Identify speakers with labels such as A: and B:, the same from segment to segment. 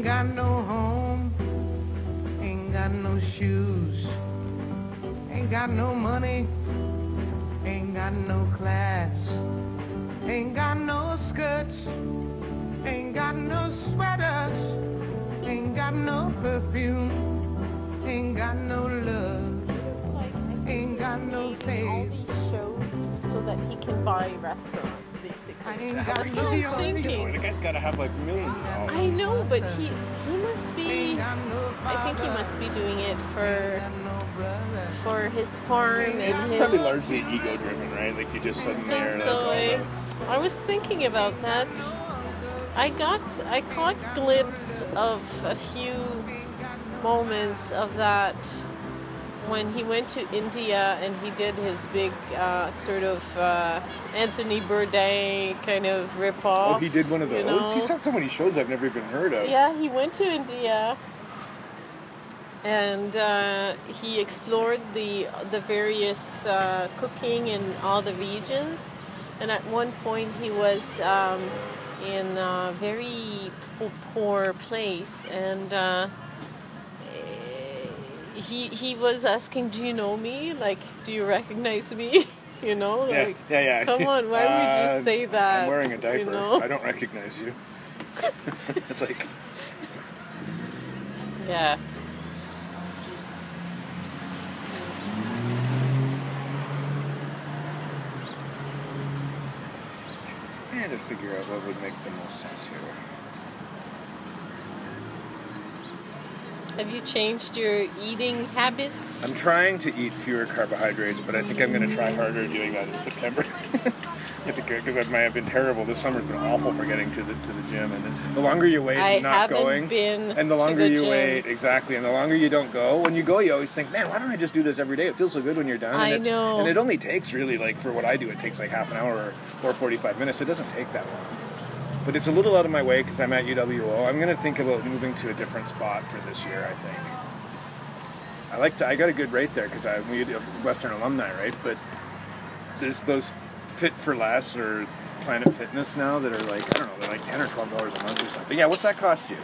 A: Ain't got no home, ain't got no shoes, ain't got no money, ain't got no class, ain't got no skirts, ain't got no sweaters, ain't got no perfume, ain't got no love,
B: Sort of like, I think
A: Ain't got no
B: creating all these shows so that he can buy restaurants,
A: I
B: basically.
A: ain't
B: That's
A: got
B: what I'm thinking.
C: The guy's got to have like millions of dollars.
B: I know, but he he must be.
A: Ain't got no
B: I think he must be doing it for
A: got no brother.
B: for his farm
A: Ain't
B: and
A: got
B: his.
C: Probably largely ego driven, right? Like you just suddenly are like
B: so
C: all
B: I,
C: the.
B: I was thinking about that. I got I caught glimpse of a few moments of that when he went to India and he did his big uh, sort of uh, Anthony Bourdain kind of
C: Oh,
B: ripoff.
C: he did one of
B: you
C: those.
B: know?
C: He's had so many shows I've never even heard of.
B: Yeah, he went to India and uh, he explored the the various uh, cooking in all the regions. And at one point, he was um, in a very poor place, and uh, he he was asking, "Do you know me? Like, do you recognize me?" you know,
C: Yeah,
B: like.
C: yeah, yeah.
B: Come on, why would
C: Uh,
B: you say that?
C: I'm wearing a diaper.
B: You know?
C: I don't recognize you. it's like,
B: Yeah.
C: I had to figure out what would make the most sense here.
B: Have you changed your eating habits?
C: I'm trying to eat fewer carbohydrates, but I think I'm going to try harder doing that in September. Because I have been terrible. This summer's been awful for getting to the to the gym, and the longer you wait
B: I
C: and not
B: haven't
C: going,
B: been
C: and the longer
B: the
C: you
B: gym.
C: wait, exactly, and the longer you don't go, when you go, you always think, man, why don't I just do this every day? It feels so good when you're done.
B: I
C: and
B: know.
C: And it only takes really like for what I do, it takes like half an hour or, or 45 minutes. It doesn't take that long. But it's a little out of my way because I'm at UWO. I'm going to think about moving to a different spot for this year. I think. I like to. I got a good rate there because I we a Western alumni, right? But there's those Fit4Less or Planet Fitness now that are like I don't know, they're like ten or twelve dollars a month or something. Yeah, what's that cost you?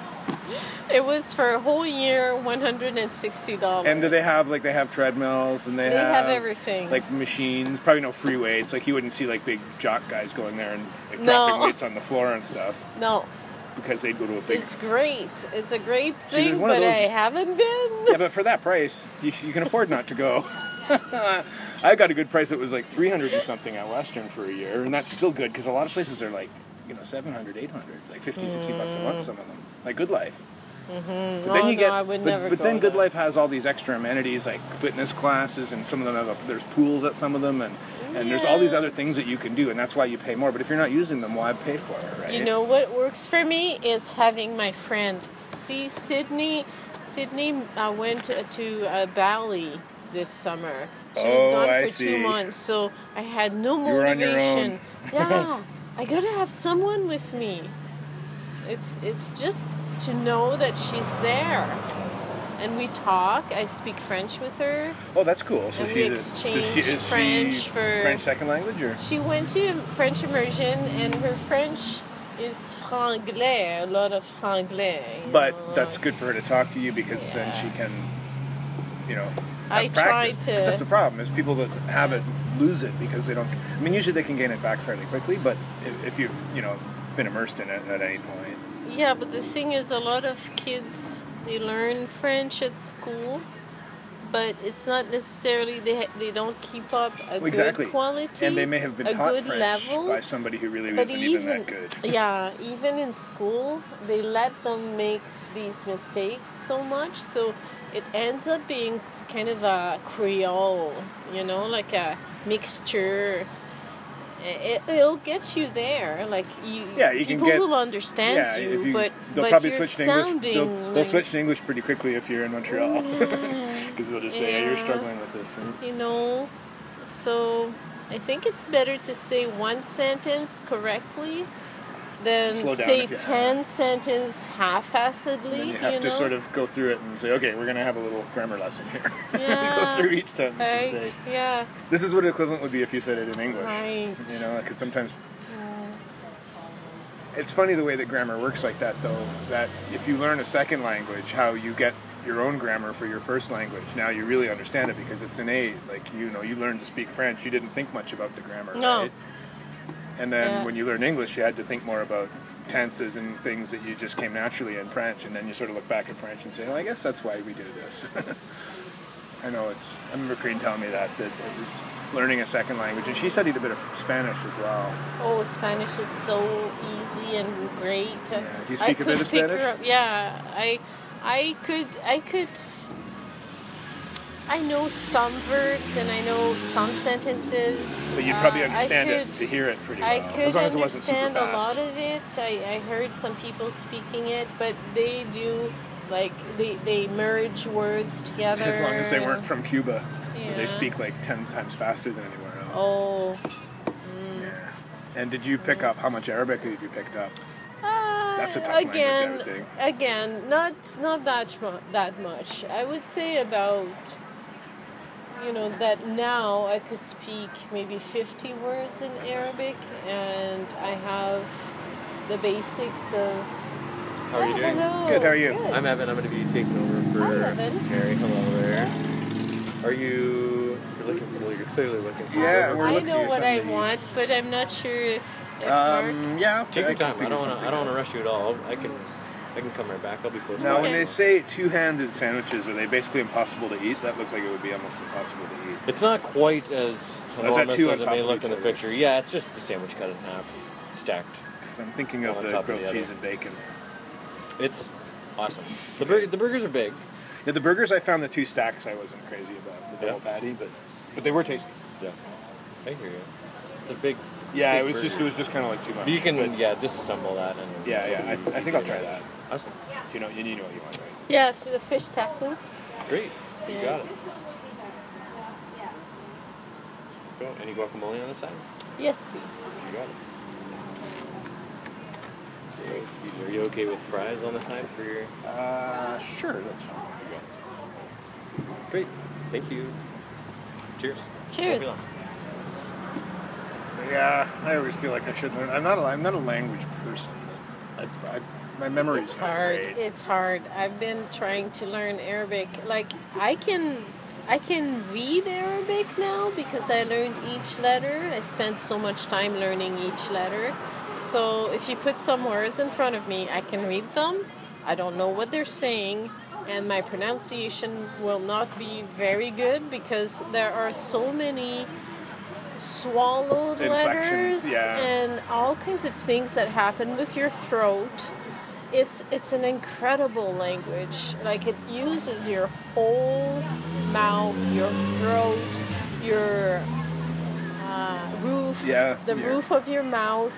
B: It was for a whole year, one hundred and sixty dollars.
C: And do they have like they have treadmills and they,
B: They have everything.
C: like machines, probably no free weights. Like you wouldn't see like big jock guys going there and like
B: No.
C: dropping weights on the floor and stuff
B: No,
C: because they'd go to a big.
B: it's great. It's a great thing,
C: of
B: but
C: those-
B: I haven't been.
C: Yeah, but for that price, you, you can afford not to go. I got a good price. It was like 300 and something at Western for a year, and that's still good because a lot of places are like, you know, 700, 800, like 50, 60 bucks a month. Some of them, like GoodLife.
B: Mm-hmm.
C: But then
B: oh,
C: you get, but, but then Good
B: there.
C: Life has all these extra amenities like fitness classes, and some of them have a, there's pools at some of them, and and there's all these other things that you can do, and that's why you pay more. But if you're not using them, why pay for it, right?
B: You know what works for me? It's having my friend. See, Sydney, Sydney uh, went to, to uh, Bali this summer. She was
C: Oh,
B: gone
C: I
B: for
C: see.
B: two months, so I had no
C: You were on your
B: motivation. yeah, I gotta have someone with me. It's it's just to know that she's there, and we talk. I speak French with her.
C: Oh, that's cool. So
B: And
C: she
B: we
C: does she,
B: exchanged
C: is
B: French
C: she
B: for-
C: French second language or?
B: She went to French immersion, and her French is franglais, a lot of franglais.
C: But
B: know,
C: that's
B: like-
C: good for her to talk to you because then she can, you know,
B: I
C: practice.
B: try to-
C: That's the problem. Is people that have it lose it because they don't. I mean, usually they can gain it back fairly quickly, but if, if you've you know been immersed in it at any point,
B: Yeah, but the thing is, a lot of kids they learn French at school, but it's not necessarily they they don't keep up a
C: exactly.
B: good quality.
C: and they may have been
B: a
C: taught
B: good
C: French
B: level.
C: by somebody who really
B: But
C: isn't even, that good.
B: yeah, even in school, they let them make these mistakes so much, so it ends up being kind of a Creole, you know, like a mixture. It, it'll get you there, like you.
C: Yeah, you can
B: people
C: get-
B: will understand
C: yeah,
B: you,
C: if you,
B: but
C: they'll
B: but
C: probably
B: you're
C: switch to English. They'll, they'll
B: like-
C: switch to English pretty quickly if you're in Montreal,
B: Yeah.
C: because they'll just say, "Yeah, you're struggling with this." Right?
B: you know so i think it's better to say one sentence correctly
C: down
B: say 10 sentences half-assedly
C: And you have
B: you
C: to
B: know
C: sort of go through it and say, okay, we're going to have a little grammar lesson here.
B: Yeah.
C: go through each sentence and say,
B: yeah
C: this is what equivalent would be if you said it in English.
B: right
C: You know, because sometimes,
B: Yeah.
C: It's funny the way that grammar works like that, though. That if you learn a second language, how you get your own grammar for your first language. Now you really understand it because it's an innate. Like you know, you learned to speak French, you didn't think much about the grammar,
B: No.
C: right? And then
B: Yeah.
C: when you learn English, you had to think more about tenses and things that you just came naturally in French. And then you sort of look back at French and say, well, I guess that's why we do this. I know it's. I remember Crean telling me that that it was learning a second language, and she studied a bit of Spanish as well.
B: Oh, Spanish is so easy and great.
C: Yeah. Do you
B: I
C: speak a
B: could
C: bit of
B: pick
C: Spanish?
B: her up. Yeah, I, I could, I could. I know some verbs and I know some sentences.
C: But you'd probably
B: Uh,
C: understand it
B: could-
C: to hear it pretty well.
B: I could
C: as long as it wasn't super
B: understand a lot of it. I, I heard some people speaking it, but they do like they they merge words together.
C: As long as they weren't from Cuba,
B: Yeah.
C: they speak like ten times faster than anywhere else.
B: Oh. Mm.
C: Yeah. And did you pick up how much Arabic have you picked up?
B: Uh,
C: That's a tough language, I
B: again,
C: would think.
B: again, not not that mu- that much. I would say about you know that now I could speak maybe 50 words in Arabic, and I have the basics of.
D: How are you
B: Oh,
D: doing?
B: hello.
C: Good, how are you?
B: Good.
D: I'm Evan. I'm going to be taking over for
B: Hi, Evan.
D: Mary. Hello there. Are you? You're looking for. You're clearly looking for.
C: Yeah,
B: Um,
C: we're
B: I
C: looking
B: know
C: at
B: what I
C: something.
B: want, but I'm not sure if, if Mark.
C: Um, yeah, okay,
D: Take your time. I don't want to. I don't want to rush you at all. I can. I can come right back. I'll be close.
C: Now,
D: by.
C: when they say two-handed sandwiches, are they basically impossible to eat? That looks like it would be almost impossible to eat.
D: It's not quite as
C: that
D: enormous as it may look in the
C: other?
D: picture. Yeah, it's just the sandwich cut in half, stacked.
C: 'Cause I'm thinking of the
D: top of
C: grilled
D: the
C: cheese and bacon.
D: It's awesome. The burger, the burgers are big.
C: Yeah, the burgers I found the two stacks I wasn't crazy about the double
D: Yeah.
C: patty, but but they were tasty.
D: Yeah, I hear you. It's a big.
C: Yeah, it was just it was just kind of like too much.
D: You can
C: but-
D: yeah disassemble that and.
C: yeah, yeah. I, I think I'll try that.
D: make. Awesome.
C: You know, you know what you want, right?
B: Yeah, for the fish tacos.
D: Great. You
B: Yeah.
D: got it. Go. Any guacamole on the side?
B: Yes, please.
D: You got it. So, Are you okay with fries on the side for your?
C: Uh, sure, that's fine.
D: Great. Thank you. Cheers.
B: Cheers.
D: Won't be long.
C: Yeah, I always feel like I should learn. I'm not a I'm not a language person. I, I, my memory's
B: It's
C: not
B: hard.
C: great.
B: It's hard. I've been trying to learn Arabic. Like I can I can read Arabic now because I learned each letter. I spent so much time learning each letter. So if you put some words in front of me, I can read them. I don't know what they're saying and my pronunciation will not be very good because there are so many swallowed letters
C: yeah.
B: and all kinds of things that happen with your throat it's it's an incredible language. Like it uses your whole mouth, your throat, your uh, roof,
C: Yeah,
B: the
C: yeah.
B: roof of your mouth.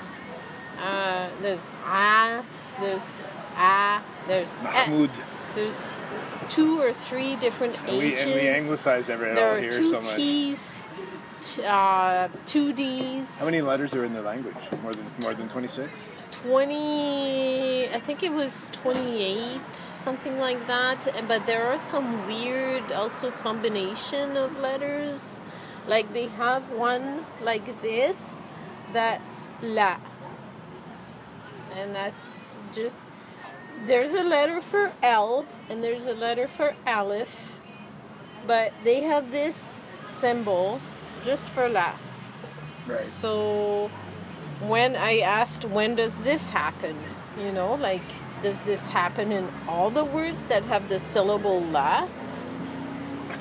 B: Uh, there's ah, there's ah, there's eh.
C: Mahmoud.
B: There's, there's two or three different
C: And we, and we anglicize every
B: there
C: all
B: are
C: here
B: two
C: so much.
B: T's, t- uh, two D's.
C: How many letters are in their language? More than more than 26?
B: 20 i think it was 28 something like that but there are some weird also combination of letters like they have one like this that's la and that's just there's a letter for l and there's a letter for aleph but they have this symbol just for la
C: Right.
B: so when I asked when does this happen, you know, like does this happen in all the words that have the syllable la?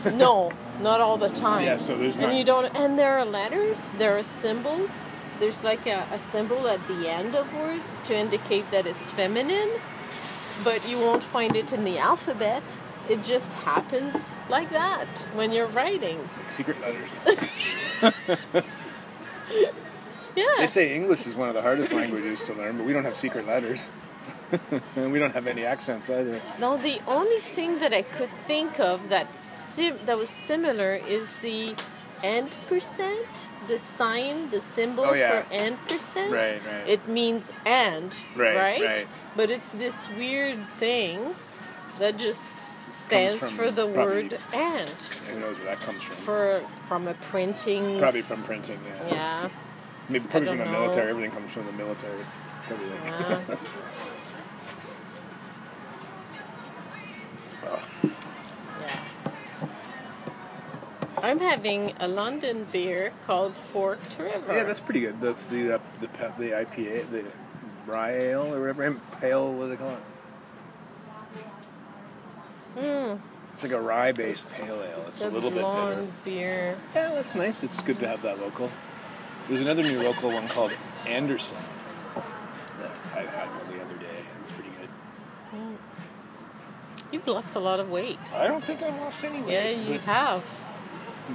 B: No, not all the time.
C: Yeah, so there's not.
B: and you don't and there are letters, there are symbols. There's like a, a symbol at the end of words to indicate that it's feminine, but you won't find it in the alphabet. It just happens like that when you're writing.
C: Secret letters.
B: Yeah.
C: They say English is one of the hardest languages to learn, but we don't have secret letters. and we don't have any accents either.
B: No, the only thing that I could think of that sim- that was similar is the and percent, the sign, the symbol
C: Oh, yeah.
B: for ampersand.
C: Right, right.
B: It means and,
C: Right, right.
B: But it's this weird thing that just stands for the word and
C: Who knows where that comes from?
B: for from a printing.
C: Probably from printing, yeah.
B: Yeah.
C: Maybe probably from the
B: don't
C: military. Everything comes from the military. Probably.
B: Yeah.
C: Oh,
B: Yeah. I'm having a London beer called Forked River.
C: yeah, that's pretty good. That's the uh, the the IPA, the rye ale or whatever. Pale, what do they call it?
B: Mm,
C: It's like a rye-based pale ale. It's
B: the
C: a little bit bitter.
B: beer.
C: Yeah, that's nice. It's good to have that local. There's another new local one called Anderson that I had one the other day. It's pretty good.
B: Mm. You've lost a lot of weight.
C: I don't think I've lost any weight.
B: Yeah, you have.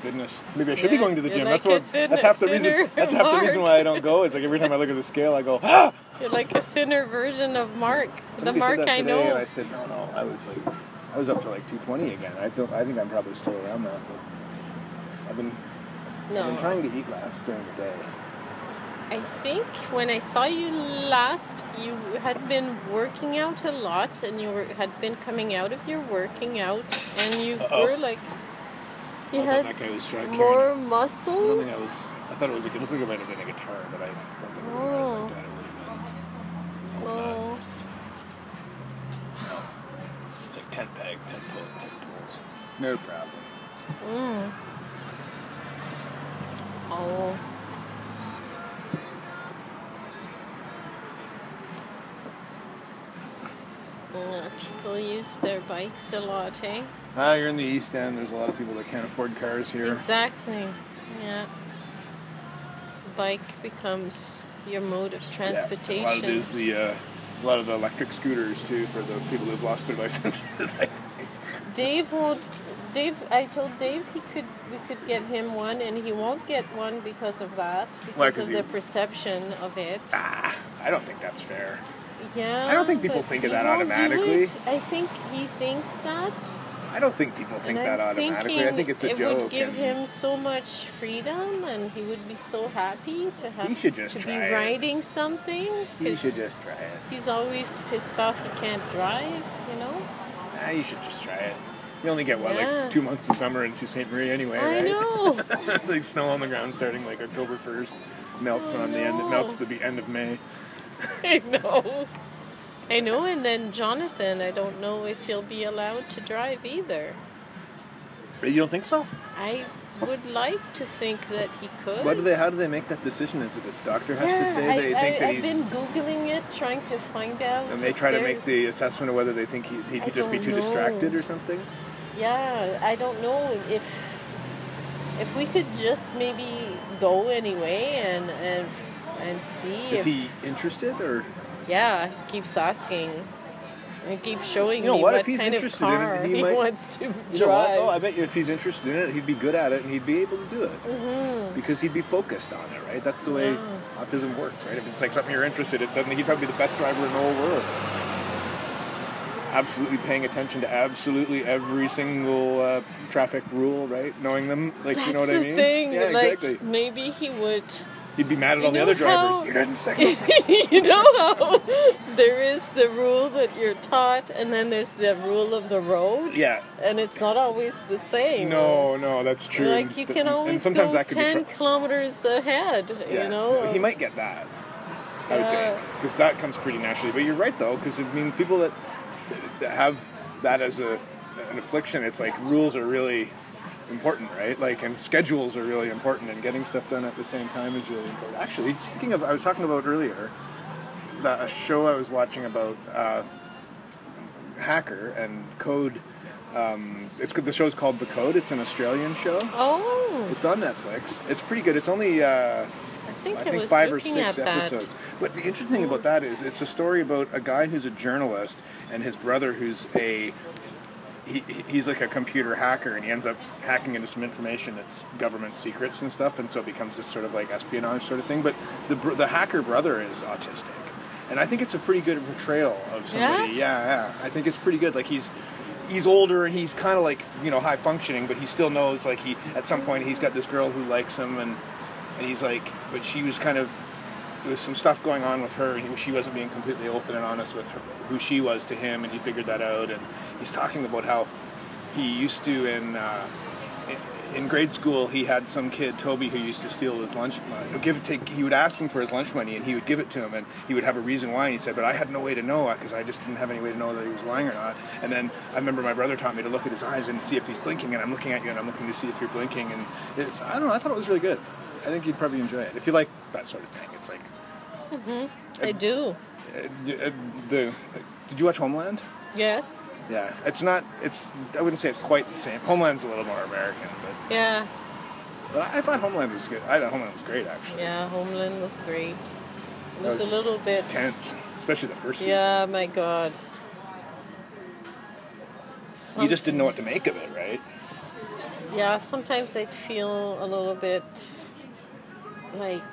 C: Goodness, maybe I should be going to the gym.
B: like
C: that's what.
B: thin-
C: that's half the reason. That's half the reason why I don't go. Is like every time I look at the scale, I go, ah.
B: You're like a thinner version of Mark.
C: Somebody
B: the Mark I know.
C: and I said, no, no. I was like, I was up to like 220 again. I. I think I'm probably still around that. But I've been. I've been trying to eat less during the day.
B: I think when I saw you last, you had been working out a lot, and you were, had been coming out of your working out, and you
C: Uh-oh.
B: were like, you
C: I
B: had
C: that guy was trying.
B: more
C: I don't
B: muscles.
C: think I was. I thought it was. A, It looked like it might have been a guitar, but I don't think it was. I thought it would have been.
B: Oh,
C: No. It's like 10 peg, 10 pull, 10 pulls. No problem.
B: mm. Oh. Yeah, people use their bikes a lot, eh?
C: Ah, you're in the East End. There's a lot of people that can't afford cars here.
B: Exactly. Yeah. Bike becomes your mode of
C: Yeah.
B: transportation.
C: A lot of it is the uh, a lot of the electric scooters too for the people who've lost their licenses.
B: Dave won't. Dave, I told Dave he could we could get him one, and he won't get one because of that, because
C: Why,
B: of
C: he-
B: the perception of it.
C: ah, I don't think that's fair.
B: Yeah.
C: I don't think people think of that automatically.
B: I think he thinks that,
C: I don't think people think
B: and
C: that
B: I'm
C: automatically. I think it's a
B: it
C: joke.
B: would give him so much freedom, and he would be so happy to have
C: He should just
B: to
C: try
B: be
C: it.
B: riding something.
C: he should just try it.
B: He's always pissed off he can't drive, you know?
C: Ah, you should just try it. You only get what,
B: Yeah.
C: like two months of summer in Sault Ste. Marie anyway,
B: I
C: right?
B: know.
C: like snow on the ground starting like October 1st, melts
B: I
C: on the end. It melts to the end of May.
B: I know. I know, and then Jonathan, I don't know if he'll be allowed to drive either.
C: You don't think so?
B: I would like to think that he could.
C: What do they? How do they make that decision? Is it his doctor has to
B: Yeah,
C: say
B: I,
C: they think
B: I,
C: that
B: I've
C: he's,
B: been googling it, trying to find out.
C: and they try to make the assessment of whether they think he, he
B: I
C: could just be too
B: know.
C: distracted or something?
B: Yeah, I don't know if if we could just maybe go anyway and and and see.
C: Is
B: if,
C: he interested or?
B: Yeah, he keeps asking. And keep showing
C: You know
B: me
C: what,
B: what,
C: if he's
B: kind of
C: interested in it,
B: car
C: he
B: he,
C: might-
B: wants to
C: You know what? Oh, I bet you if he's interested in it, he'd be good at it and he'd be able to do it
B: hmm
C: because he'd be focused on it, right? That's the way
B: Yeah.
C: autism works, right? If it's like something you're interested in, suddenly he'd probably be the best driver in the whole world. Absolutely paying attention to absolutely every single uh, traffic rule, right? Knowing them, like
B: That's
C: you know what I mean?
B: thing.
C: Yeah,
B: like
C: exactly.
B: maybe he would.
C: He'd be mad at
B: You
C: all the
B: know
C: other drivers.
B: how-
C: You didn't signal.
B: you know how there is the rule that you're taught, and then there's the rule of the road,
C: yeah.
B: and it's not always the same.
C: No, no, that's true.
B: Like you
C: But-
B: can
C: and
B: always
C: sometimes
B: go
C: that could be
B: ten
C: tr-
B: kilometers ahead.
C: Yeah.
B: You know.
C: he might get that. I would
B: Yeah.
C: think because that comes pretty naturally. But you're right though, because I mean, people that, that have that as a an affliction, it's like rules are really important, right? Like, and schedules are really important, and getting stuff done at the same time is really important. Actually, speaking of, I was talking about earlier that a show I was watching about uh, hacker and code. Um, it's good the show's called The Code. It's an Australian show.
B: Oh,
C: It's on Netflix. It's pretty good. It's only uh,
B: I think
C: I, think five or six episodes.
B: that.
C: But the interesting thing about that is it's a story about a guy who's a journalist and his brother who's a he, he- he's like a computer hacker and he ends up hacking into some information that's government secrets and stuff and so it becomes this sort of like espionage sort of thing. But the br- the hacker brother is autistic and I think it's a pretty good portrayal of somebody. Yeah? Yeah, I think it's pretty good. Like he's he's older and he's kind of like you know high functioning but he still knows like he at some point he's got this girl who likes him and and he's like but she was kind of there was some stuff going on with her he, she wasn't being completely open and honest with her, who she was to him and he figured that out and he's talking about how he used to in uh,
E: in grade school he had some kid Toby who used to steal his lunch money. Give take he would ask him for his lunch money and he would give it to him and he would have a reason why and he said but I had no way to know because I just didn't have any way to know that he was lying or not. And then I remember my brother taught me to look at his eyes and see if he's blinking and I'm looking at you and I'm looking to see if you're blinking and it's I don't know I thought it was really good. I think you'd probably enjoy it if you like that sort of thing. It's like
B: hmm I do.
E: uh, the did you watch Homeland?
B: Yes.
E: Yeah, it's not. It's I wouldn't say it's quite the same. Homeland's a little more American, but
B: Yeah.
E: but I thought Homeland was good. I thought Homeland was great actually.
B: Yeah. Homeland was great. It was,
E: was
B: a little bit
E: Tense, especially the first season.
B: Yeah. My God.
E: You just didn't know what to make of it, right?
B: Yeah, sometimes I'd feel a little bit like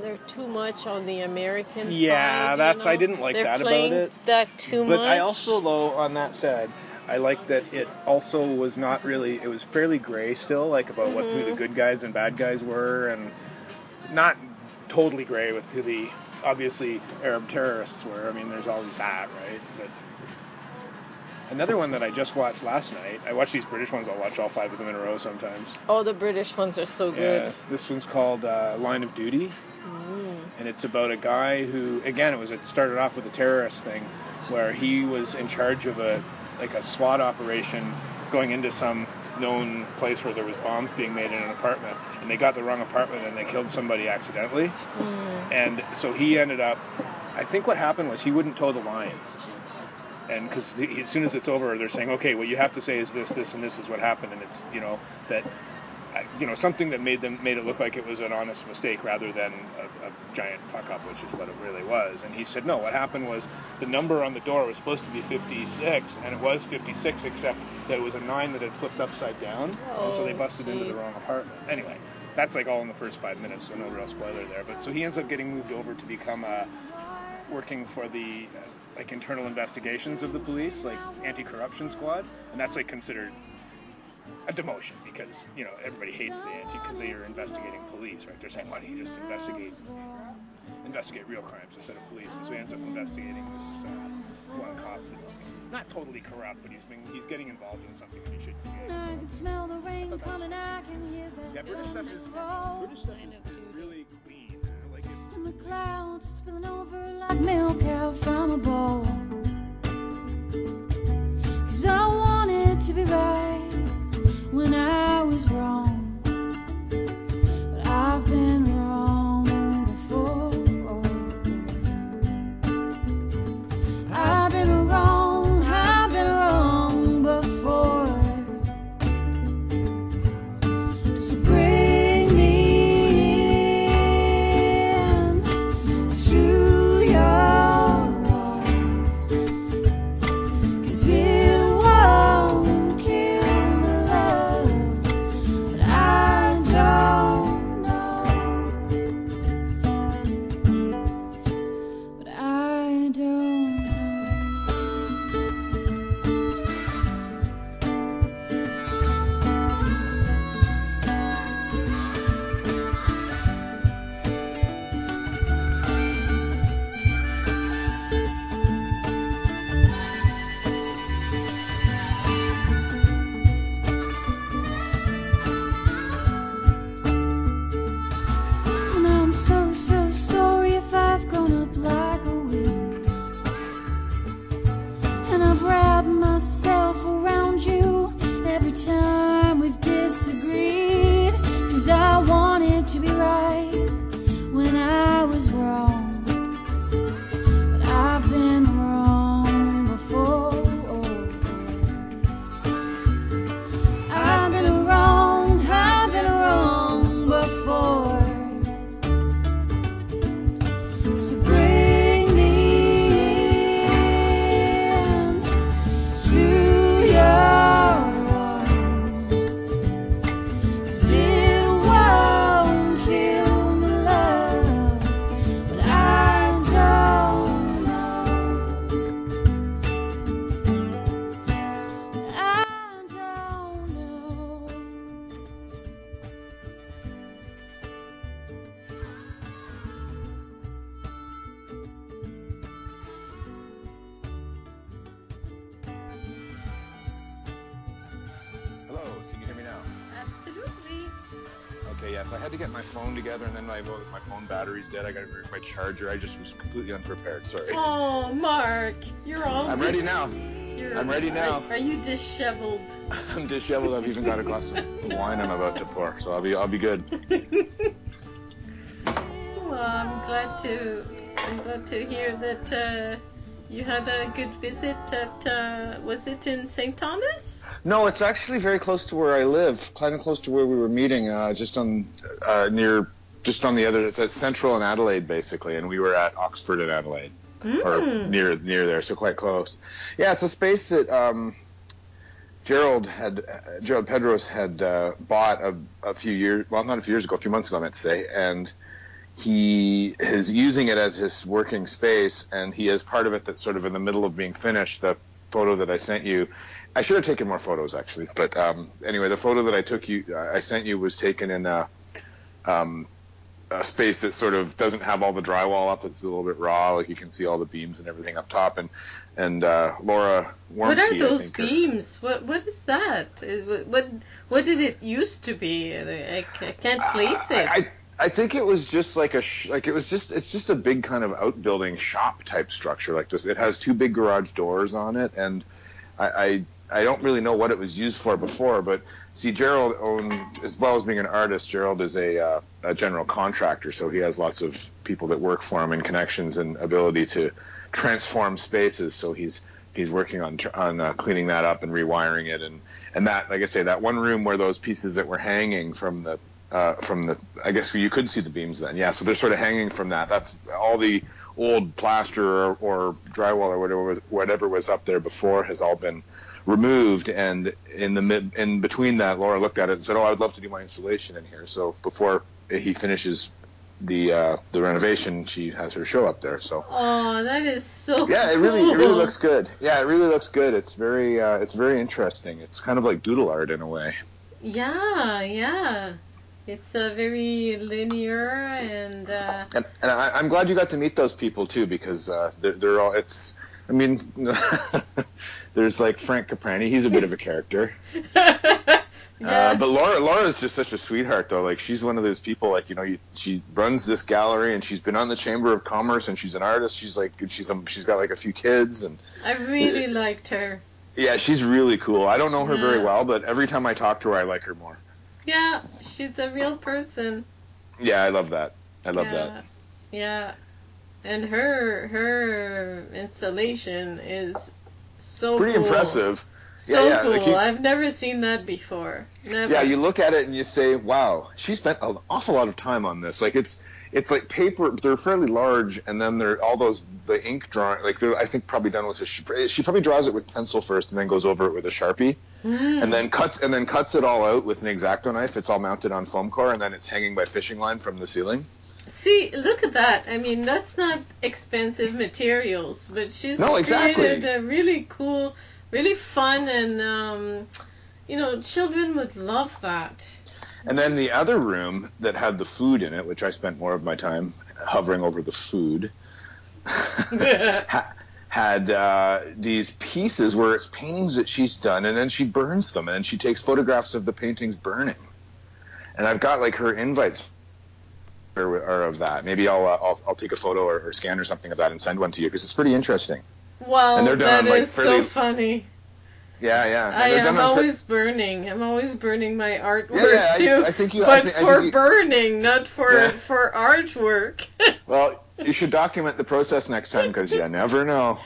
B: they're too much on the American side.
E: Yeah,
B: you
E: that's- I didn't like
B: They're
E: that about it.
B: That too
E: but
B: much.
E: I also, though, on that said, I like that it also was not really. It was fairly gray still, like about what who the
B: Mhm.
E: good guys and bad guys were, and not totally gray with who the obviously Arab terrorists were. I mean, there's always that, right? But another one that I just watched last night. I watch these British ones. I'll watch all five of them in a row sometimes.
B: Oh, the British ones are so good.
E: Yeah, this one's called uh, Line of Duty
B: Mm.
E: and it's about a guy who again it was it started off with a terrorist thing where he was in charge of a like a SWAT operation going into some known place where there was bombs being made in an apartment and they got the wrong apartment and they killed somebody accidentally
B: Mm.
E: and so he ended up I think what happened was he wouldn't toe the line and because as soon as it's over they're saying okay what you have to say is this this and this is what happened and it's you know that you know something that made them made it look like it was an honest mistake rather than a, a giant fuck up which is what it really was. And he said no what happened was the number on the door was supposed to be 56 and it was 56 except that it was a 9 that had flipped upside down and so they
B: Oh,
E: busted into the wrong apartment. Anyway that's like all in the first five minutes so no real spoiler there. But so he ends up getting moved over to become a working for the uh, like internal investigations of the police, like anti-corruption squad, and that's like considered a demotion because you know everybody hates the anti because they are investigating police, right? They're saying, why don't you just investigate investigate real crimes instead of police? And so he ends up investigating this uh, one cop that's not totally corrupt, but he's been he's getting involved in something that he shouldn't be
F: I can smell the rain
E: thought that was
F: coming, I can hear the
E: Yeah, British stuff is British stuff is, is really clean. Like it's
F: And the clouds spilling over like milk out from a bowl.
C: Battery's dead. I got to bring my charger. I just was completely unprepared. Sorry.
B: Oh, Mark, you're all.
C: I'm ready now.
B: You're,
C: I'm ready now.
B: Are, are you disheveled?
C: I'm disheveled. I've even got a glass of wine I'm about to pour, so I'll be I'll be good.
B: Well, I'm glad to. I'm glad to hear that uh, you had a good visit at. Uh, was it in St. Thomas?
C: No, it's actually very close to where I live, kind of close to where we were meeting, uh, just on uh, near, just on the other. It's at Central and Adelaide, basically, and we were at Oxford and Adelaide, or
B: Mm.
C: near near there, so quite close. Yeah, it's a space that um, Gerald had, uh, Gerald Pedros had uh, bought a, a few years, well, not a few years ago, a few months ago, I meant to say, and he is using it as his working space, and he has part of it that's sort of in the middle of being finished. The photo that I sent you, I should have taken more photos actually, but um, anyway, the photo that I took you, I sent you, was taken in a, um, a space that sort of doesn't have all the drywall up. It's a little bit raw, like you can see all the beams and everything up top. And and uh, Laura Woermke,
B: what are those
C: think,
B: beams? What What is that? Uh, What What, did it used to be? I, I can't place
C: Uh,
B: it.
C: I, I I think it was just like a sh- like it was just it's just a big kind of outbuilding shop type structure like this. It has two big garage doors on it, and I, I I don't really know what it was used for before, but see, Gerald owned as well as being an artist. Gerald is a uh, a general contractor, so he has lots of people that work for him and connections and ability to transform spaces. So he's he's working on on uh, cleaning that up and rewiring it, and and that like I say, that one room where those pieces that were hanging from the uh, from the I guess you could see the beams then, yeah. So they're sort of hanging from that. That's all the old plaster or, or drywall or whatever whatever was up there before has all been removed and in the mid in between that Laura looked at it and said oh I would love to do my installation in here so before he finishes the uh, the renovation she has her show up there so
B: oh, that is so.
C: yeah it really it really looks good yeah it really looks good it's very uh, it's very interesting it's kind of like doodle art in a way
B: Yeah, yeah. It's uh, very linear and. Uh,
C: and, and I, I'm glad you got to meet those people too because uh, they're, they're all it's I mean there's like Frank Caprani he's a bit of a character
B: yeah.
C: Uh, but Laura, Laura's just such a sweetheart, though. Like she's one of those people, like you know, you, she runs this gallery, and she's been on the Chamber of Commerce, and she's an artist. She's like, she's um, she's got like a few kids, and
B: I really liked her.
C: yeah, she's really cool. I don't know her very well, but every time I talk to her, I like her more.
B: Yeah, she's a real person.
C: Yeah, I love that. I love
B: yeah.
C: that.
B: Yeah. And her her installation is so
C: Pretty
B: cool.
C: impressive.
B: So
C: yeah,
B: cool.
C: like you-
B: I've never seen that before. Never.
C: Yeah, you look at it and you say, "Wow, she spent an awful lot of time on this." Like it's it's like paper. They're fairly large, and then they're all those the ink drawing. Like they're I think probably done with a. sh- She probably draws it with pencil first, and then goes over it with a sharpie,
B: Mm.
C: and then cuts and then cuts it all out with an X-Acto knife. It's all mounted on foam core, and then it's hanging by fishing line from the ceiling.
B: See, look at that. I mean, that's not expensive materials, but she's
C: No, exactly.
B: created a really cool, really fun, and um, you know, children would love that.
C: And then the other room that had the food in it, which I spent more of my time hovering over the food, had uh, these pieces where it's paintings that she's done, and then she burns them, and then she takes photographs of the paintings burning. And I've got like her invites are, are of that. Maybe I'll, uh, I'll I'll take a photo or, or scan or something of that and send one to you because it's pretty interesting.
B: Wow,
C: And they're done
B: that
C: like,
B: is so funny.
C: Yeah, yeah. And
B: I
C: they're
B: am
C: done on fa-
B: always burning. I'm always burning my artwork
C: Yeah, yeah,
B: too.
C: I think you- I
B: but
C: think-
B: for
C: you-
B: burning, not for
C: Yeah.
B: for artwork.
C: Well, you should document the process next time because you never know.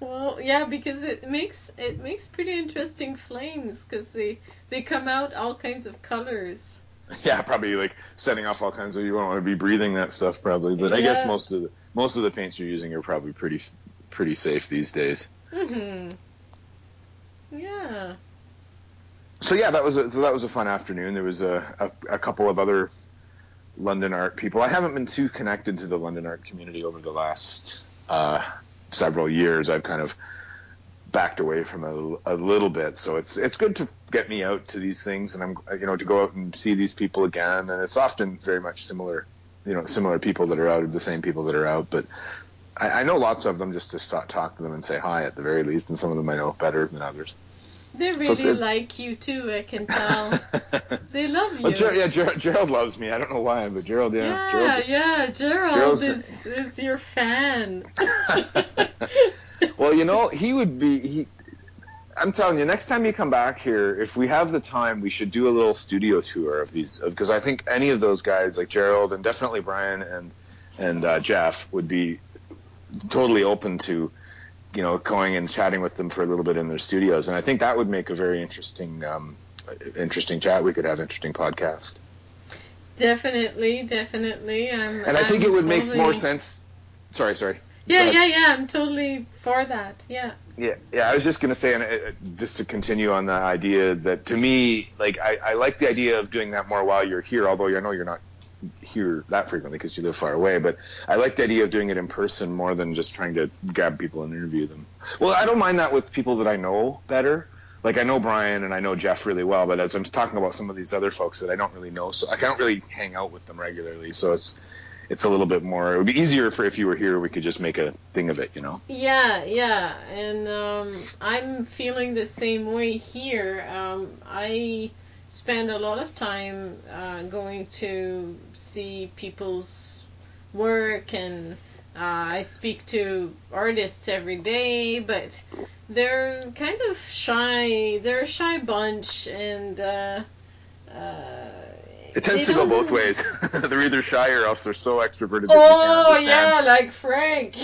B: well, yeah, because it makes it makes pretty interesting flames because they they come out all kinds of colors.
C: Yeah, probably like setting off all kinds of. You don't want to be breathing that stuff, probably. But I guess most of the most of the paints you're using are probably pretty pretty safe these days.
B: hmm Yeah.
C: So yeah, that was a, so that was a fun afternoon. There was a, a a couple of other London art people. I haven't been too connected to the London art community over the last uh, several years. I've kind of backed away from a, a little bit. So it's it's good to get me out to these things, and I'm you know to go out and see these people again. And it's often very much similar, you know, similar people that are out, of the same people that are out. But I, I know lots of them just to talk, talk to them and say hi at the very least, and some of them I know better than others.
B: They really
C: So it's- it's-
B: like you too. I can tell. They love you.
C: Well, Ger- yeah, Ger- Gerald loves me. I don't know why, but Gerald, yeah.
B: yeah,
C: Gerald,
B: yeah, Gerald
C: Gerald's-
B: is, is your fan.
C: well, you know, he would be. He, I'm telling you, next time you come back here, if we have the time, we should do a little studio tour of these. Because I think any of those guys, like Gerald and definitely Brian and and uh, Jeff, would be totally open to, you know, going and chatting with them for a little bit in their studios. And I think that would make a very interesting, um, interesting chat. We could have interesting podcast.
B: definitely, definitely. I'm,
C: And I think
B: I'm
C: it would make more sense. Sorry, sorry.
B: Yeah,
C: Go
B: yeah, yeah. I'm totally for that. Yeah.
C: Yeah, yeah. I was just gonna say, and uh, just to continue on the idea that to me, like, I, I like the idea of doing that more while you're here. Although I know you're not here that frequently because you live far away, but I like the idea of doing it in person more than just trying to grab people and interview them. Well, I don't mind that with people that I know better. Like I know Brian and I know Jeff really well, but as I'm talking about some of these other folks that I don't really know, so I don't really hang out with them regularly. So it's it's a little bit more. It would be easier for if you were here, we could just make a thing of it, you know.
B: Yeah, yeah, and um, I'm feeling the same way here. Um, I spend a lot of time uh, going to see people's work, and uh, I speak to artists every day, but they're kind of shy. They're a shy bunch, and uh, uh,
C: It tends to go both ways. they're either shy or else they're so extroverted that
B: Oh yeah, like Frank.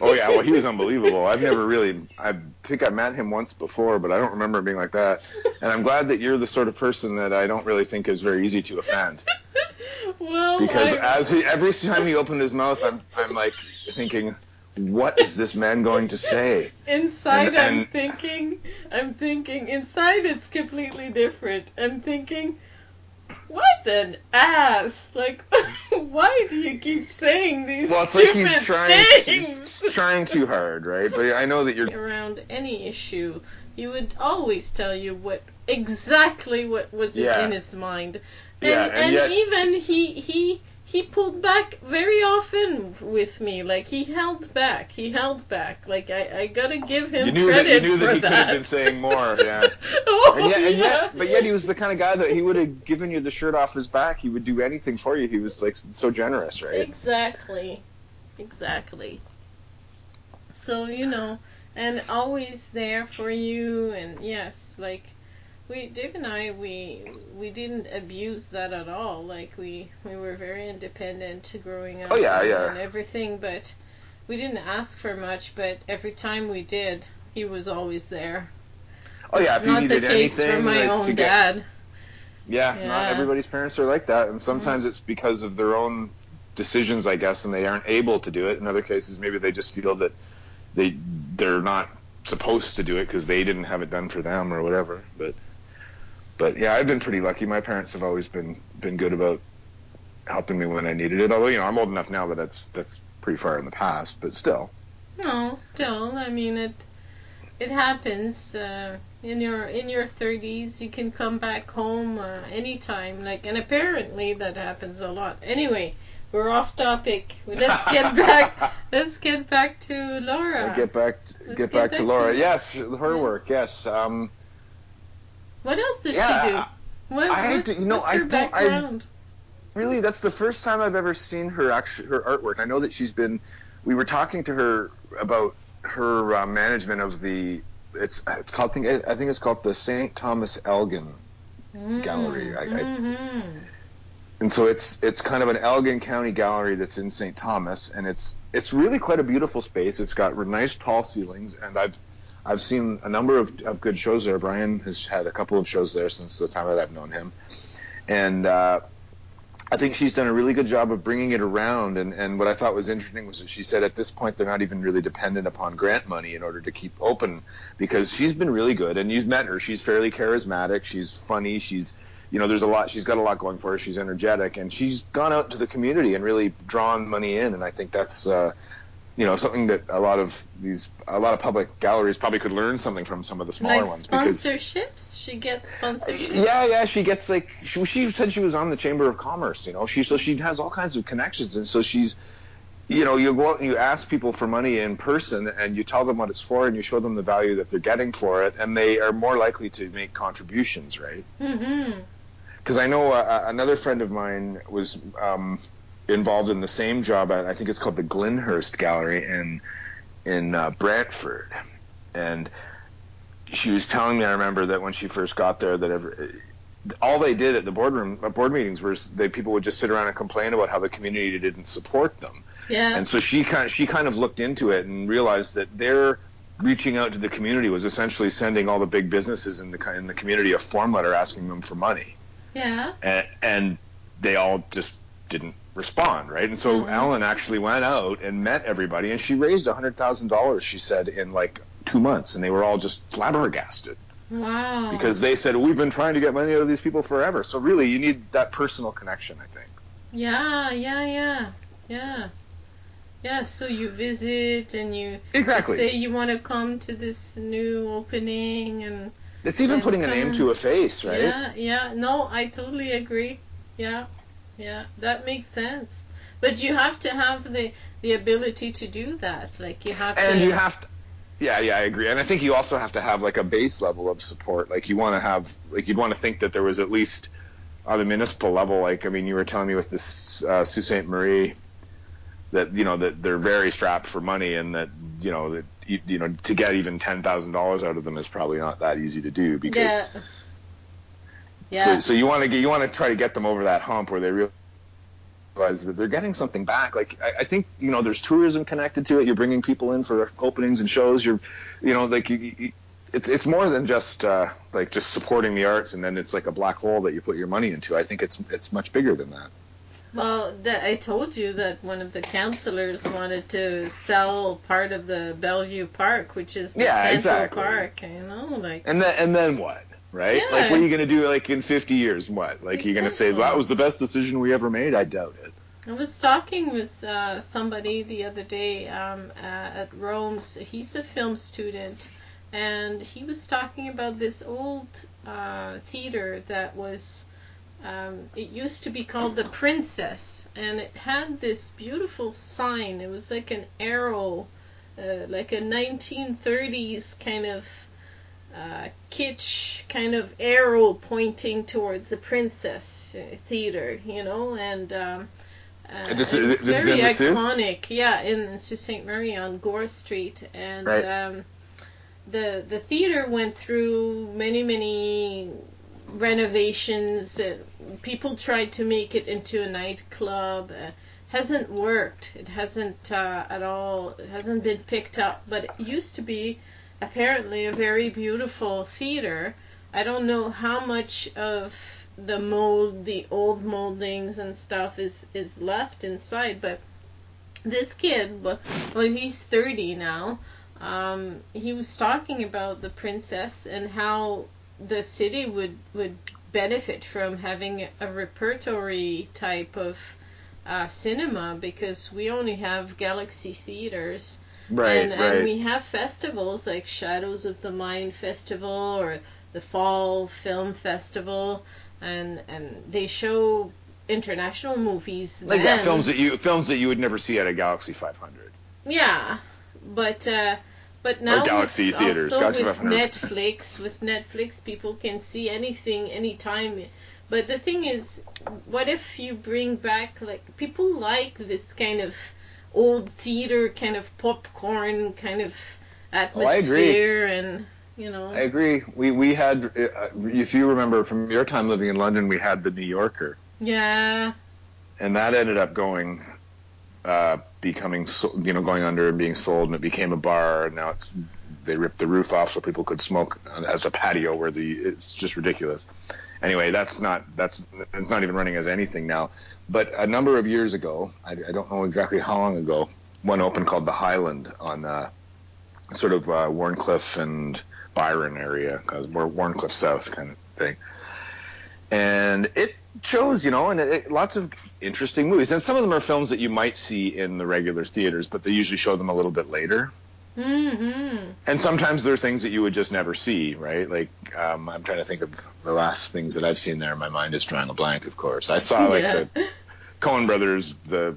C: Oh yeah, well he was unbelievable. I've never really I think I met him once before, but I don't remember him being like that. And I'm glad that you're the sort of person that I don't really think is very easy to offend.
B: well,
C: Because
B: I-
C: as he every time he opened his mouth I'm I'm like thinking, What is this man going to say?
B: Inside,
C: And-
B: I'm
C: and-
B: thinking, I'm thinking. Inside, it's completely different. I'm thinking, what an ass! Like, why do you keep saying these
C: Well it's like
B: stupid
C: he's trying
B: things?
C: he's trying too hard, right? But I know that you're
B: Around any issue, he would always tell you what exactly what was
C: Yeah.
B: in his mind, and
C: Yeah, and
B: and
C: yet-
B: even he he. He pulled back very often with me. Like he held back. He held back. Like I, I gotta give him
C: you knew
B: credit
C: that you knew
B: for
C: that he
B: that.
C: could have been saying more, yeah.
B: oh,
C: And yet, and
B: yeah.
C: yet, but yet he was the kind of guy that he would have given you the shirt off his back. He would do anything for you. He was like so generous, right?
B: Exactly. Exactly. So, you know, and always there for you and yes, like we Dave and I we we didn't abuse that at all. Like we we were very independent growing up
C: Oh, yeah,
B: and,
C: yeah.
B: and everything, but we didn't ask for much, but every time we did, he was always there.
C: Oh yeah, if you
B: not
C: needed
B: the case
C: anything,
B: for my
C: like,
B: own
C: get-
B: dad.
C: Yeah,
B: Yeah.
C: not everybody's parents are like that, and mm-hmm. sometimes it's because of their own decisions, I guess, and they aren't able to do it. In other cases, maybe they just feel that they they're not supposed to do it because they didn't have it done for them or whatever. But but yeah, I've been pretty lucky. My parents have always been been good about helping me when I needed it. Although you know I'm old enough now that that's that's pretty far in the past, but still.
B: No, still, I mean it. It happens uh, in your in your thirties. You can come back home uh, anytime. Like, and apparently that happens a lot. Anyway, we're off topic. Let's get back. Let's get back to Laura.
C: Get back
B: Let's
C: get back to Laura.
B: to-
C: Yes, her work. Yes. Um,
B: what else does
C: Yeah,
B: she do? What,
C: I
B: what-
C: d- you know, I
B: her
C: don't- I-
B: background?
C: Really, that's the first time I've ever seen her actually her artwork. I know that she's been. We were talking to her about her uh, management of the. It's it's called. I think I think it's called the St. Thomas Elgin, gallery, I- I-
B: mm-hmm.
C: and so it's it's kind of an Elgin County gallery that's in St. Thomas, and it's it's really quite a beautiful space. It's got nice tall ceilings, and I've I've seen a number of, of good shows there. Brian has had a couple of shows there since the time that I've known him, and uh, I think she's done a really good job of bringing it around. And, and what I thought was interesting was that she said at this point they're not even really dependent upon grant money in order to keep open because she's been really good. And you've met her; she's fairly charismatic. She's funny. She's you know, there's a lot. She's got a lot going for her. She's energetic, and she's gone out to the community and really drawn money in. And I think that's, uh, you know, something that a lot of these, a lot of public galleries probably could learn something from some of the smaller
B: Like
C: ones. Because,
B: sponsorships? She gets sponsorships.
C: yeah, yeah, she gets like she, she said she was on the Chamber of Commerce. You know, she so she has all kinds of connections, and so she's you know, you go out and you ask people for money in person and you tell them what it's for and you show them the value that they're getting for it and they are more likely to make contributions, right?
B: Mm-hmm.
C: Because I know uh, another friend of mine was um, involved in the same job. At, I think it's called the Glenhyrst Gallery in in uh, Brantford, and she was telling me. I remember that when she first got there, that every, all they did at the boardroom at board meetings was they people would just sit around and complain about how the community didn't support them.
B: Yeah.
C: And so she kind of, she kind of looked into it and realized that their reaching out to the community was essentially sending all the big businesses in the in the community a form letter asking them for money.
B: yeah.
C: And, and they all just didn't respond, right? And so
B: Mhm.
C: Ellen actually went out and met everybody, and she raised hundred thousand dollars. She said in like two months, and they were all just flabbergasted
B: Wow.
C: because they said we've been trying to get money out of these people forever. So really, you need that personal connection, I think.
B: Yeah, yeah, yeah, yeah. Yeah, so you visit and you
C: Exactly.
B: say you want to come to this new opening and
C: It's even
B: and
C: putting a name to a face, right?
B: yeah, yeah. No, I totally agree. Yeah, yeah, that makes sense. But you have to have the the ability to do that. Like you have to
C: and
B: to.
C: you have to yeah yeah i agree and i think you also have to have like a base level of support like you want to have like you'd want to think that there was at least on the municipal level like i mean you were telling me with this uh, sault ste marie that you know that they're very strapped for money and that you know that you, you know to get even ten thousand dollars out of them is probably not that easy to do because
B: yeah. Yeah.
C: so, so you want to get you want to try to get them over that hump where they realize that they're getting something back. Like I, I think you know, there's tourism connected to it. You're bringing people in for openings and shows. You're, you know, like you, you, it's it's more than just uh, like just supporting the arts and then it's like a black hole that you put your money into. I think it's it's much bigger than that.
B: Well, I told you that one of the councillors wanted to sell part of the Bellevue Park, which is the
C: Yeah,
B: Central
C: exactly.
B: Park. You know, like
C: And then and then what? Right?
B: Yeah.
C: Like what are you gonna do like in 50 years? What? Like you're gonna say
B: Exactly.
C: that was the best decision we ever made? I doubt it.
B: I was talking with uh, somebody the other day um, uh, at Rome's. He's a film student, and he was talking about this old uh, theater that was. Um, it used to be called the Princess, and it had this beautiful sign. It was like an arrow, uh, like a 1930s kind of uh, kitsch kind of arrow pointing towards the Princess Theater, you know, and um, uh,
C: This is-
B: it's
C: this
B: very
C: Soo?
B: iconic. Yeah, in Sault Ste. Marie on Gore Street, and
C: Right.
B: um, the the theater went through many many renovations. Uh, people tried to make it into a nightclub. Uh, hasn't worked. It hasn't uh, at all. It hasn't been picked up. But it used to be apparently a very beautiful theater. I don't know how much of the mold, the old moldings and stuff is is left inside, but this kid, well, he's 30 now. Um, he was talking about the princess and how the city would would benefit from having a repertory type of uh, cinema because we only have Galaxy theaters
C: Right,
B: and,
C: right.
B: and we have festivals like Shadows of the Mind Festival or the Fall Film Festival, and and they show international movies.
C: like
B: then.
C: that films that you films that you would never see at a Galaxy 500.
B: Yeah, but uh, but now
C: Galaxy
B: with,
C: theaters,
B: also
C: Galaxy
B: with Netflix, with Netflix, people can see anything anytime. But the thing is, what if you bring back like people like this kind of old theater, kind of popcorn, kind of
C: Oh, I agree.
B: atmosphere, and you know,
C: I agree. We we had, uh, if you remember from your time living in London, we had the New Yorker,
B: yeah,
C: and that ended up going, uh, becoming, so, you know, going under and being sold, and it became a bar. And now it's they ripped the roof off so people could smoke as a patio where the it's just ridiculous. Anyway, that's not that's it's not even running as anything now. But a number of years ago, I, I don't know exactly how long ago, one opened called the Hyland on uh, sort of uh, Wharncliffe and Byron area, cause we're Wharncliffe South kind of thing. And it shows, you know, and it, it, lots of interesting movies. And some of them are films that you might see in the regular theaters, but they usually show them a little bit later.
B: Hmm
C: And sometimes there are things that you would just never see, right? Like um, I'm trying to think of the last things that I've seen there. My mind is drawing a blank. Of course, I saw like
B: yeah.
C: the Coen Brothers, the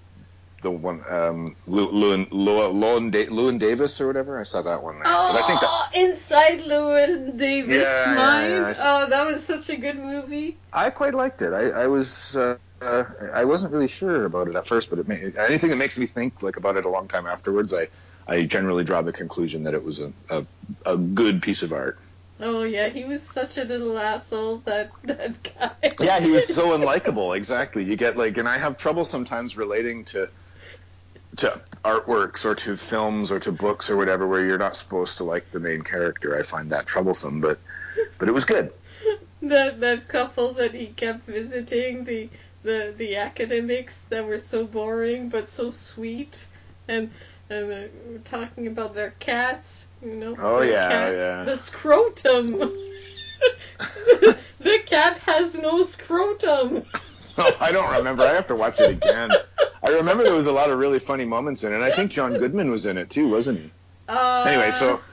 C: the one um, Llewyn, Llewyn, Llewyn Davis or whatever. I saw that one. There.
B: Oh,
C: but I think that,
B: inside Llewyn Davis'
C: Yeah, yeah,
B: mind.
C: yeah, I saw-
B: Oh, that was such a good movie.
C: I quite liked it. I, I was uh, uh, I wasn't really sure about it at first, but it made, anything that makes me think like about it a long time afterwards, I I generally draw the conclusion that it was a, a, a good piece of art.
B: Oh yeah, he was such a little asshole. That that guy.
C: Yeah, he was so unlikable. Exactly. You get like, and I have trouble sometimes relating to to artworks or to films or to books or whatever where you're not supposed to like the main character. I find that troublesome, but but it was good.
B: that that couple that he kept visiting the the the academics that were so boring but so sweet and and uh, we're talking about their cats you know
C: Oh, yeah,
B: cat,
C: yeah.
B: the scrotum the cat has no scrotum
C: Oh, I don't remember. I have to watch it again. I remember there was a lot of really funny moments in it. I think John Goodman was in it too, wasn't he?
B: uh,
C: Anyway, so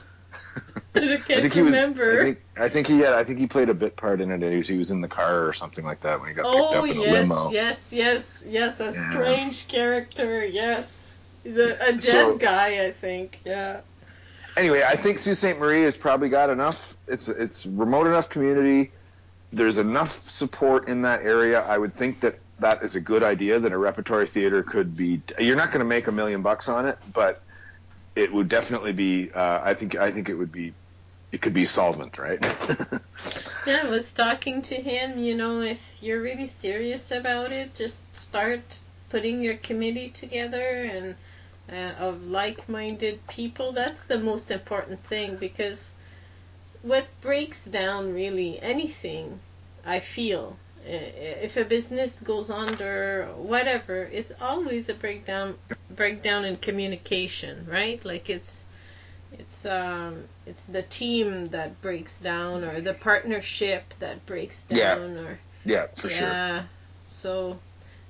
B: I can't
C: I think he was.
B: remember
C: I think I think he yeah, I think he played a bit part in it. He was, he was in the car or something like that when he got picked
B: Oh
C: up in a
B: yes,
C: limo.
B: yes, yes, yes. A
C: Yeah.
B: strange character. Yes, the a dead
C: So-
B: guy. I think. Yeah.
C: Anyway, I think Sault Ste. Marie has probably got enough. It's it's remote enough community. There's enough support in that area. I would think that that is a good idea. That a repertory theater could be. You're not going to make a million bucks on it, but it would definitely be. Uh, I think I think it would be. It could be solvent, right?
B: Yeah, I was talking to him. You know, if you're really serious about it, just start putting your committee together and uh, of like-minded people. That's the most important thing because what breaks down really anything, I feel, if a business goes under, whatever, it's always a breakdown breakdown in communication, right? Like it's it's um it's the team that breaks down or the partnership that breaks
C: Yeah,
B: down or
C: yeah, for sure.
B: yeah. So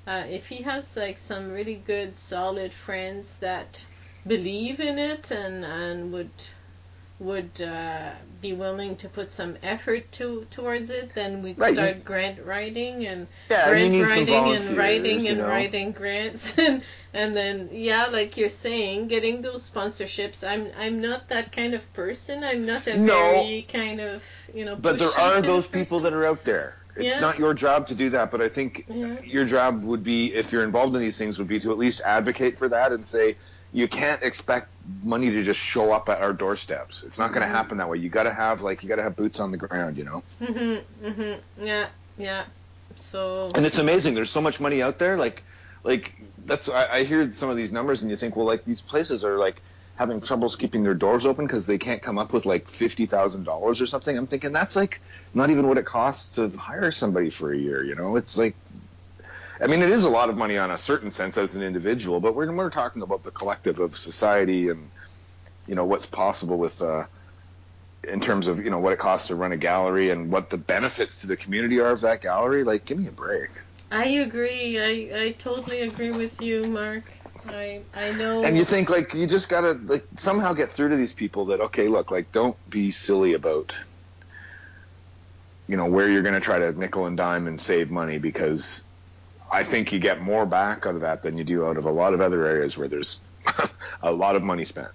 B: uh, if he has like some really good solid friends that believe in it and and would would uh, be willing to put some effort to towards it, then we'd
C: Right,
B: start grant writing and
C: Yeah,
B: grant
C: some
B: writing and writing and
C: know?
B: writing grants and and then yeah, like you're saying, getting those sponsorships. I'm I'm not that kind of person. I'm not a
C: No.
B: very kind of you know.
C: But there are those people
B: person.
C: that are out there. It's
B: Yeah.
C: not your job to do that, but I think
B: Yeah.
C: your job would be, if you're involved in these things, would be to at least advocate for that and say, you can't expect money to just show up at our doorsteps. It's not going to happen that way. You got to have like you got to have boots on the ground, you know.
B: Mhm, mhm. Yeah, yeah. So
C: And it's amazing. There's so much money out there. Like, like that's I, I hear some of these numbers, and you think, well, like these places are like having troubles keeping their doors open because they can't come up with like fifty thousand dollars or something. I'm thinking that's like not even what it costs to hire somebody for a year. You know, it's like. I mean, it is a lot of money on a certain sense as an individual, but we're, we're talking about the collective of society and, you know, what's possible with, uh, in terms of, you know, what it costs to run a gallery and what the benefits to the community are of that gallery. Like, give me a break.
B: I agree. I, I totally agree with you, Mark. I I know.
C: And you think like you just gotta like somehow get through to these people that okay, look, like don't be silly about you know where you're gonna try to nickel and dime and save money because I think you get more back out of that than you do out of a lot of other areas where there's a lot of money spent.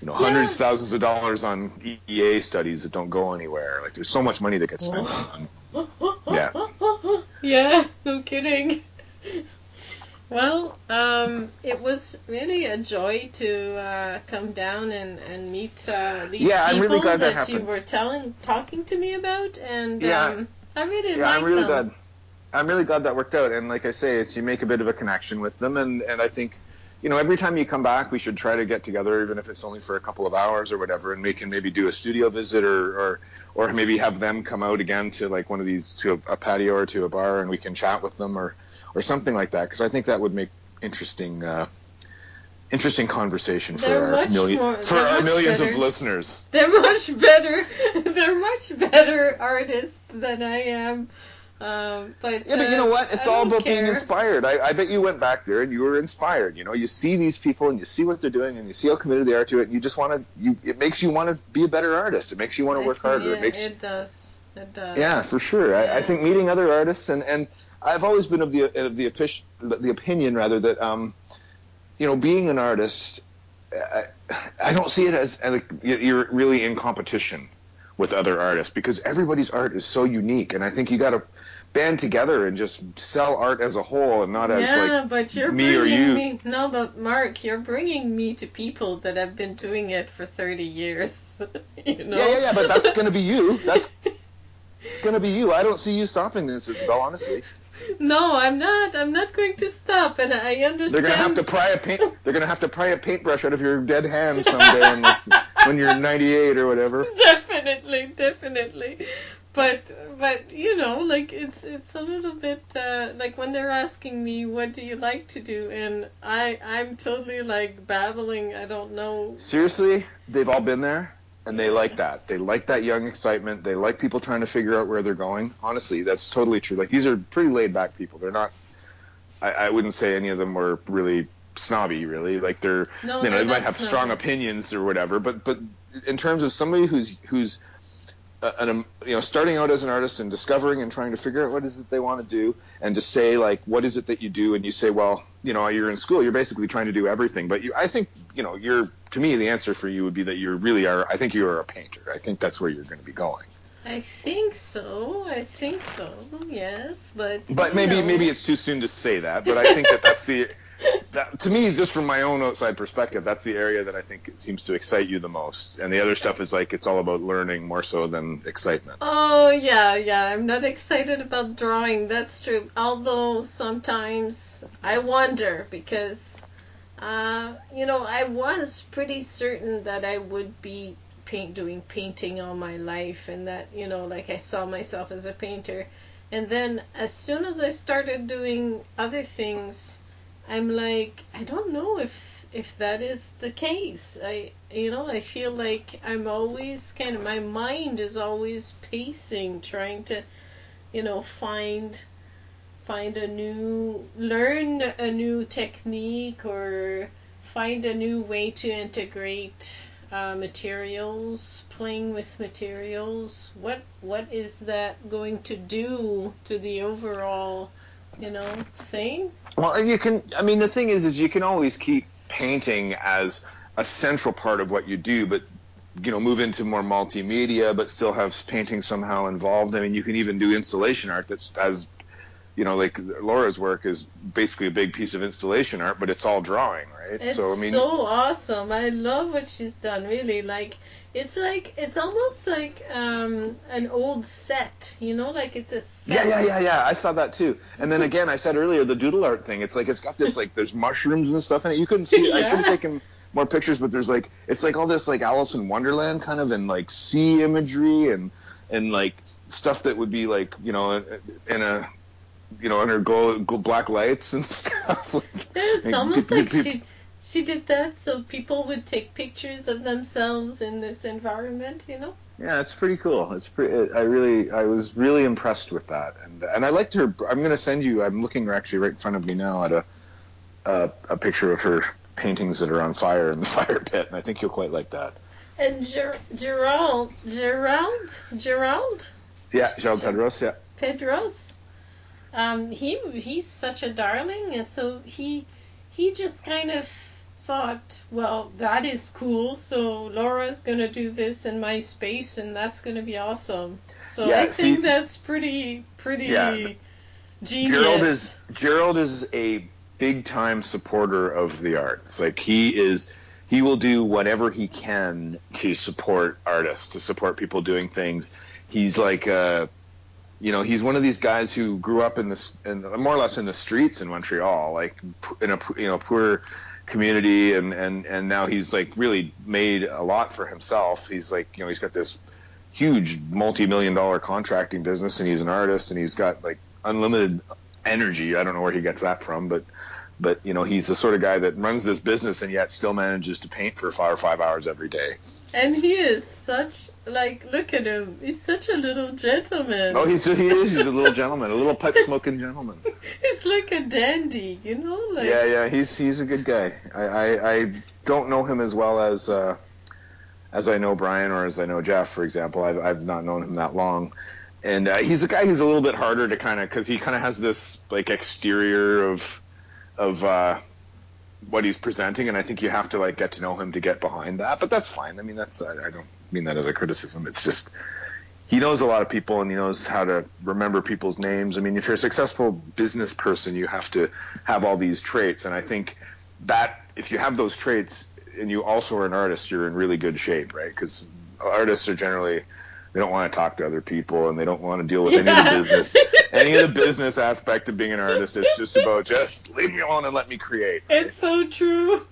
C: You know, hundreds of thousands of dollars on EA studies that don't go anywhere. Like there's so much money that gets spent on Yeah.
B: yeah, no kidding. Well, um, it was really a joy to uh, come down and, and meet uh, these
C: Yeah,
B: people
C: really glad that
B: you were telling, talking to me about, and
C: Yeah.
B: um, I really
C: yeah,
B: like
C: I'm really
B: them.
C: glad. I'm really glad that worked out. And like I say, it's you make a bit of a connection with them, and and I think, you know, every time you come back, we should try to get together, even if it's only for a couple of hours or whatever, and we can maybe do a studio visit or or or maybe have them come out again to like one of these to a, a patio or to a bar, and we can chat with them or or something like that, because I think that would make interesting. Uh, Interesting conversation for
B: They're
C: our million
B: more-
C: for our millions
B: better.
C: of listeners.
B: They're much better. They're much better artists than I am. Um, but
C: Yeah, but you know
B: uh,
C: what? It's
B: I
C: all about being inspired. I, I bet you went back there and you were inspired. You know, you see these people and you see what they're doing and you see how committed they are to it. And you just want to. You it makes you want to be a better artist. It makes you want to work harder.
B: Yeah,
C: It makes
B: it does. It does.
C: yeah, for sure. I, I think meeting other artists and and I've always been of the of the, opi- the opinion rather that um you know, being an artist, I, I don't see it as, like you're really in competition with other artists because everybody's art is so unique, and I think you got to band together and just sell art as a whole and not as
B: yeah,
C: like
B: but you're
C: me or
B: bringing
C: you.
B: me. No, but Mark, you're bringing me to people that have been doing it for 30 years. you know?
C: Yeah, yeah, yeah, but that's going to be you. That's going to be you. I don't see you stopping this, Isabel, honestly.
B: No, I'm not. I'm not going to stop, and I understand.
C: They're going to have to pry a paint they're to have to pry a paintbrush out of your dead hand someday and, when you're 98 or whatever.
B: definitely, definitely. But but you know, like it's it's a little bit uh, like when they're asking me what do you like to do, and I I'm totally like babbling. I don't know.
C: Seriously, they've all been there and they like that. They like that young excitement. They like people trying to figure out where they're going. Honestly, that's totally true. Like these are pretty laid back people. They're not. I, I wouldn't say any of them were really snobby. Really, like they're
B: No,
C: you know they might have
B: snobby.
C: strong opinions or whatever. But but in terms of somebody who's who's uh, an, um, you know starting out as an artist and discovering and trying to figure out what is it they want to do and to say like what is it that you do and you say well you know you're in school you're basically trying to do everything but you I think you know you're to me the answer for you would be that you really are I think you are a painter I think that's where you're going to be going
B: I think so. I think so. Yes, but
C: but maybe
B: know.
C: maybe it's too soon to say that but I think that that's the that, to me just from my own outside perspective that's the area that I think seems to excite you the most and the other stuff is like it's all about learning more so than excitement
B: Oh yeah, yeah. I'm not excited about drawing. That's true. Although sometimes I wonder because, uh, you know, I was pretty certain that I would be paint doing painting all my life, and that you know, like I saw myself as a painter. And then as soon as I started doing other things, I'm like, I don't know if if that is the case. I you know, I feel like I'm always kind of my mind is always pacing, trying to, you know, find find a new learn a new technique or find a new way to integrate uh, materials, playing with materials. What what is that going to do to the overall, you know, thing?
C: Well, you can. I mean, the thing is, is you can always keep painting as a central part of what you do, but you know, move into more multimedia, but still have painting somehow involved. I mean, you can even do installation art that's as you know, like Laura's work is basically a big piece of installation art, but it's all drawing, right?
B: It's
C: so I mean,
B: so awesome. I love what she's done. Really, like it's like it's almost like um, an old set. You know, like it's a set.
C: yeah, yeah, yeah, yeah. I saw that too. And then again, I said earlier the doodle art thing. It's like it's got this like there's mushrooms and stuff in it. You couldn't see it. I should have
B: Yeah.
C: taken more pictures, but there's like it's like all this like Alice in Wonderland kind of and like sea imagery and and like stuff that would be like you know in a you know under glow, glow black lights and stuff.
B: It's
C: Like,
B: almost
C: peop-
B: like
C: peop-
B: she she did that so people would take pictures of themselves in this environment. You know.
C: Yeah, it's pretty cool. It's pretty. I really, I was really impressed with that, and and I liked her. I'm going to send you. I'm looking actually right in front of me now at a a, a picture of her paintings that are on fire in the fire pit, and I think you'll quite like that.
B: And Ger- Gerald, Gerald, Gerald
C: Yeah, João Pedros. Yeah,
B: Pedros. Um, he he's such a darling, and so he he just kind of thought, well, that is cool. So Laura's gonna do this in my space, and that's gonna be awesome. So
C: Yeah,
B: I think that's pretty pretty
C: Yeah.
B: genius.
C: Gerald is Gerald is a big time supporter of the arts. Like he is, he will do whatever he can to support artists, to support people doing things. He's like, uh, you know, he's one of these guys who grew up in this, in, more or less in the streets in Montreal, like in a you know poor community, and and and now he's like really made a lot for himself. He's like, you know, he's got this huge multi-million dollar contracting business and he's an artist and he's got like unlimited energy. I don't know where he gets that from, but but you know, he's the sort of guy that runs this business and yet still manages to paint for five or five hours every day.
B: And he is such like look at him. He's such a little gentleman.
C: Oh, he's he is. He's a little gentleman, a little pipe smoking gentleman.
B: He's like a dandy, you know, like
C: Yeah, yeah, he's he's a good guy. I I, I don't know him as well as uh, as I know Brian or as I know Jeff, for example. I've I've not known him that long. And uh, he's a guy who's a little bit harder to kind of because he kind of has this like exterior of of uh, what he's presenting, and I think you have to like get to know him to get behind that. But that's fine. I mean, that's I, I don't mean that as a criticism. It's just he knows a lot of people and he knows how to remember people's names. I mean, if you're a successful business person, you have to have all these traits, and I think that if you have those traits and you also are an artist, you're in really good shape, right? Because artists are generally they don't want to talk to other people and they don't want to deal with any of the business any of the business aspect of being an artist. It's just about just leave me alone and let me create. right?
B: It's so true.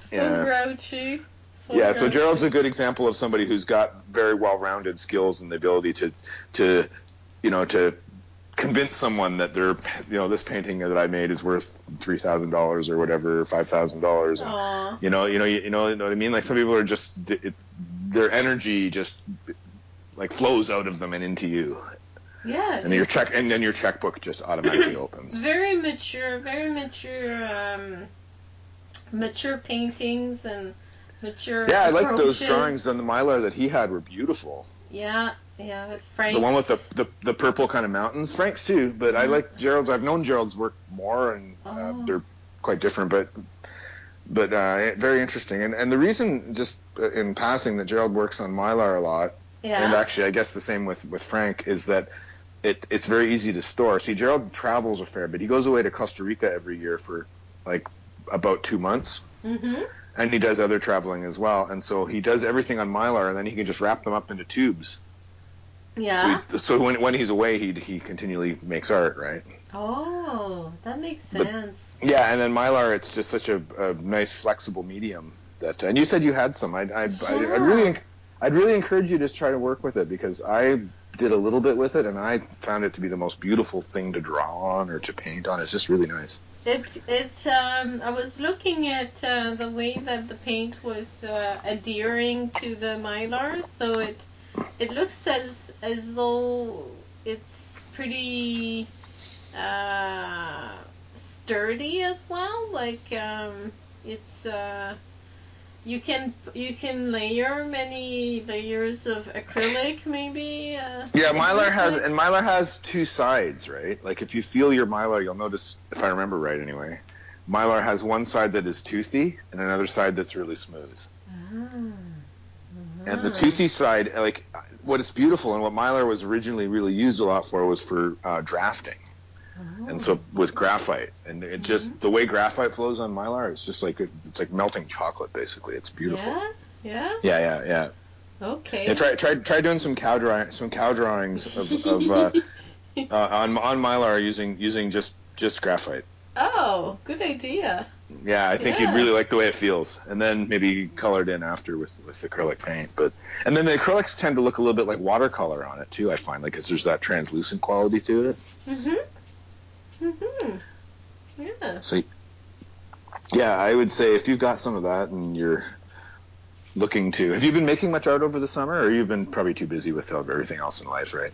B: So
C: Yeah.
B: grouchy. So
C: yeah, so
B: grouchy.
C: Gerald's a good example of somebody who's got very well-rounded skills and the ability to, to, you know, to convince someone that they're, you know, this painting that I made is worth three thousand dollars or whatever, five thousand dollars. You know, you know, you, you know, you know what I mean. Like some people are just, it, their energy just like flows out of them and into you,
B: Yeah.
C: and your check, and then your checkbook just automatically opens.
B: very mature, very mature, um, mature paintings and mature.
C: Yeah, I like those drawings on the mylar that he had were beautiful.
B: Yeah, yeah, Frank's.
C: The one with the, the the purple kind of mountains, Frank's too. But I like Gerald's. I've known Gerald's work more, and uh,
B: Oh.
C: they're quite different, but but uh, very interesting. And and the reason, just uh, in passing, that Gerald works on Mylar a lot,
B: Yeah.
C: and actually, I guess the same with with Frank, is that it it's very easy to store. See, Gerald travels a fair bit. He goes away to Costa Rica every year for like about two months.
B: mm-hmm.
C: And he does other traveling as well, and so he does everything on Mylar, and then he can just wrap them up into tubes.
B: Yeah.
C: So, he, so when when he's away, he he continually makes art, right?
B: oh, that makes
C: But-
B: sense.
C: Yeah, and then Mylar, it's just such a, a nice flexible medium that. And you said you had some. I I I
B: Yeah.
C: I'd really I'd really encourage you to try to work with it because I did a little bit with it, and I found it to be the most beautiful thing to draw on or to paint on. It's just really nice.
B: It it um I was looking at uh, the way that the paint was uh, adhering to the mylar, so it it looks as as though it's pretty uh, sturdy as well. Like um, it's uh, you can you can layer many layers of acrylic maybe. Uh,
C: Yeah, Mylar has and Mylar has two sides, right? Like if you feel your Mylar, you'll notice if I remember right anyway. Mylar has one side that is toothy and another side that's really smooth. And the
B: Ah.
C: toothy side, like what is beautiful and what Mylar was originally really used a lot for was for uh, drafting. And so with graphite, and it just the way graphite flows on Mylar, it's just like it's like melting chocolate. Basically, it's beautiful.
B: Yeah, yeah.
C: Yeah, yeah, yeah.
B: Okay.
C: Yeah, try try try doing some cow drawing, some cow drawings of, of uh, uh, on on Mylar using using just just graphite.
B: Oh, good idea.
C: Yeah, I think
B: Yeah.
C: you'd really like the way it feels, and then maybe colored in after with with acrylic paint. But and then the acrylics tend to look a little bit like watercolor on it too. I find like because there's that translucent quality to it.
B: Mhm. Mhm. Yeah.
C: So yeah, I would say if you've got some of that and you're looking to, have you been making much art over the summer, or you've been probably too busy with everything else in life, right?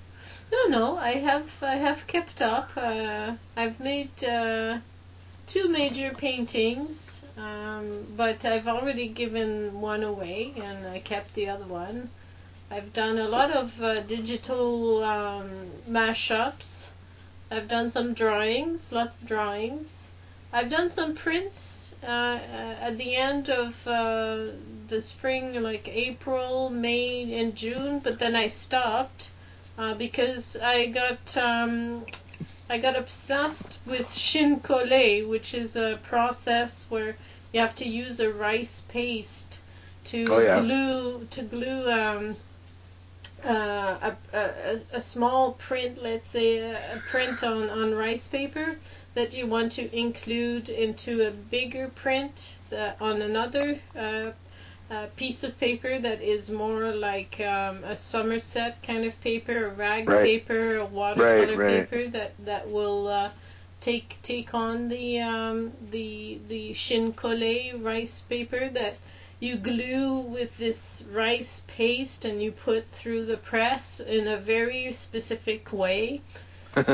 B: No, no. I have I have kept up. Uh, I've made uh, two major paintings, um, but I've already given one away, and I kept the other one. I've done a lot of uh, digital um, mashups. I've done some drawings, lots of drawings. I've done some prints uh, uh, at the end of uh, the spring, like April, May, and June, but then I stopped uh, because I got um, I got obsessed with chine-collé, which is a process where you have to use a rice paste to
C: Oh, yeah.
B: glue to glue um, uh, a, a, a small print, let's say a, a print on, on rice paper that you want to include into a bigger print that, on another uh, uh, piece of paper that is more like um, a Somerset kind of paper, a rag
C: Right.
B: paper, a watercolor
C: right.
B: paper that that will uh, take take on the um, the the shin rice paper that you glue with this rice paste and you put through the press in a very specific way.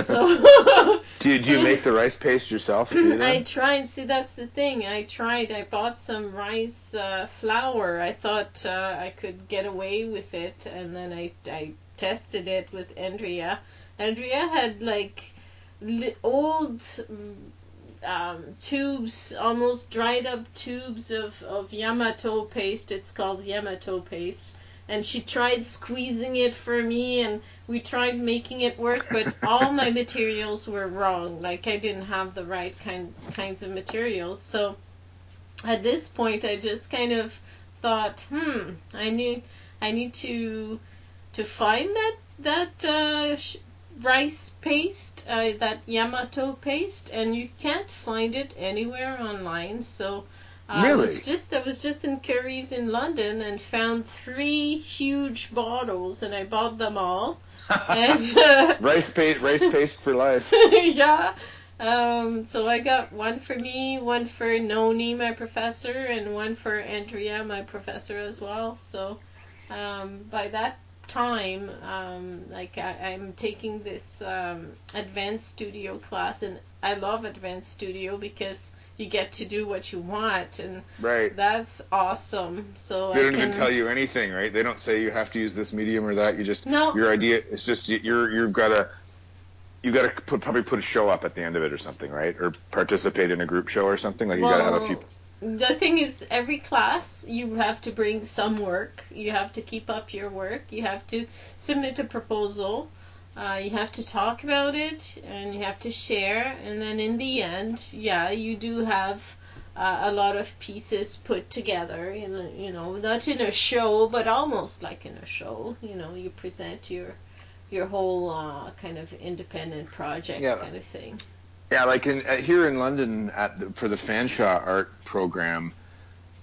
B: So
C: Do you, do you make the rice paste yourself too?
B: I tried. See, that's the thing. I tried. I bought some rice uh, flour. I thought uh, I could get away with it, and then I I tested it with Andrea. Andrea had like li- old um, tubes, almost dried up tubes of, of Yamato paste. It's called Yamato paste. And she tried squeezing it for me, and we tried making it work, but all my materials were wrong. Like I didn't have the right kind kinds of materials. So at this point, I just kind of thought, hmm, I need I need to to find that that uh, sh- rice paste, uh, that Yamato paste, and you can't find it anywhere online. So uh, I was just I was just in Curry's in London and found three huge bottles, and I bought them all. and uh,
C: Rice paste, rice paste for life.
B: yeah. Um, so I got one for me, one for Noni, my professor, and one for Andrea, my professor as well. So um, by that time, um, like I, I'm taking this um, advanced studio class, and I love advanced studio because you get to do what you want, and
C: Right.
B: that's awesome. So
C: They
B: I
C: don't
B: can,
C: even tell you anything, right? They don't say you have to use this medium or that. You just
B: No.
C: your idea. It's just you- you're you've got to you got to put probably put a show up at the end of it or something, right? Or participate in a group show or something. Like you got to have a few.
B: The thing is, every class you have to bring some work. You have to keep up your work. You have to submit a proposal. Uh, you have to talk about it, and you have to share. And then in the end, yeah, you do have uh, a lot of pieces put together. In you know, not in a show, but almost like in a show. You know, you present your your whole uh, kind of independent project
C: Yeah.
B: kind of thing.
C: Yeah, like in uh, here in London at the, for the Fanshawe art program.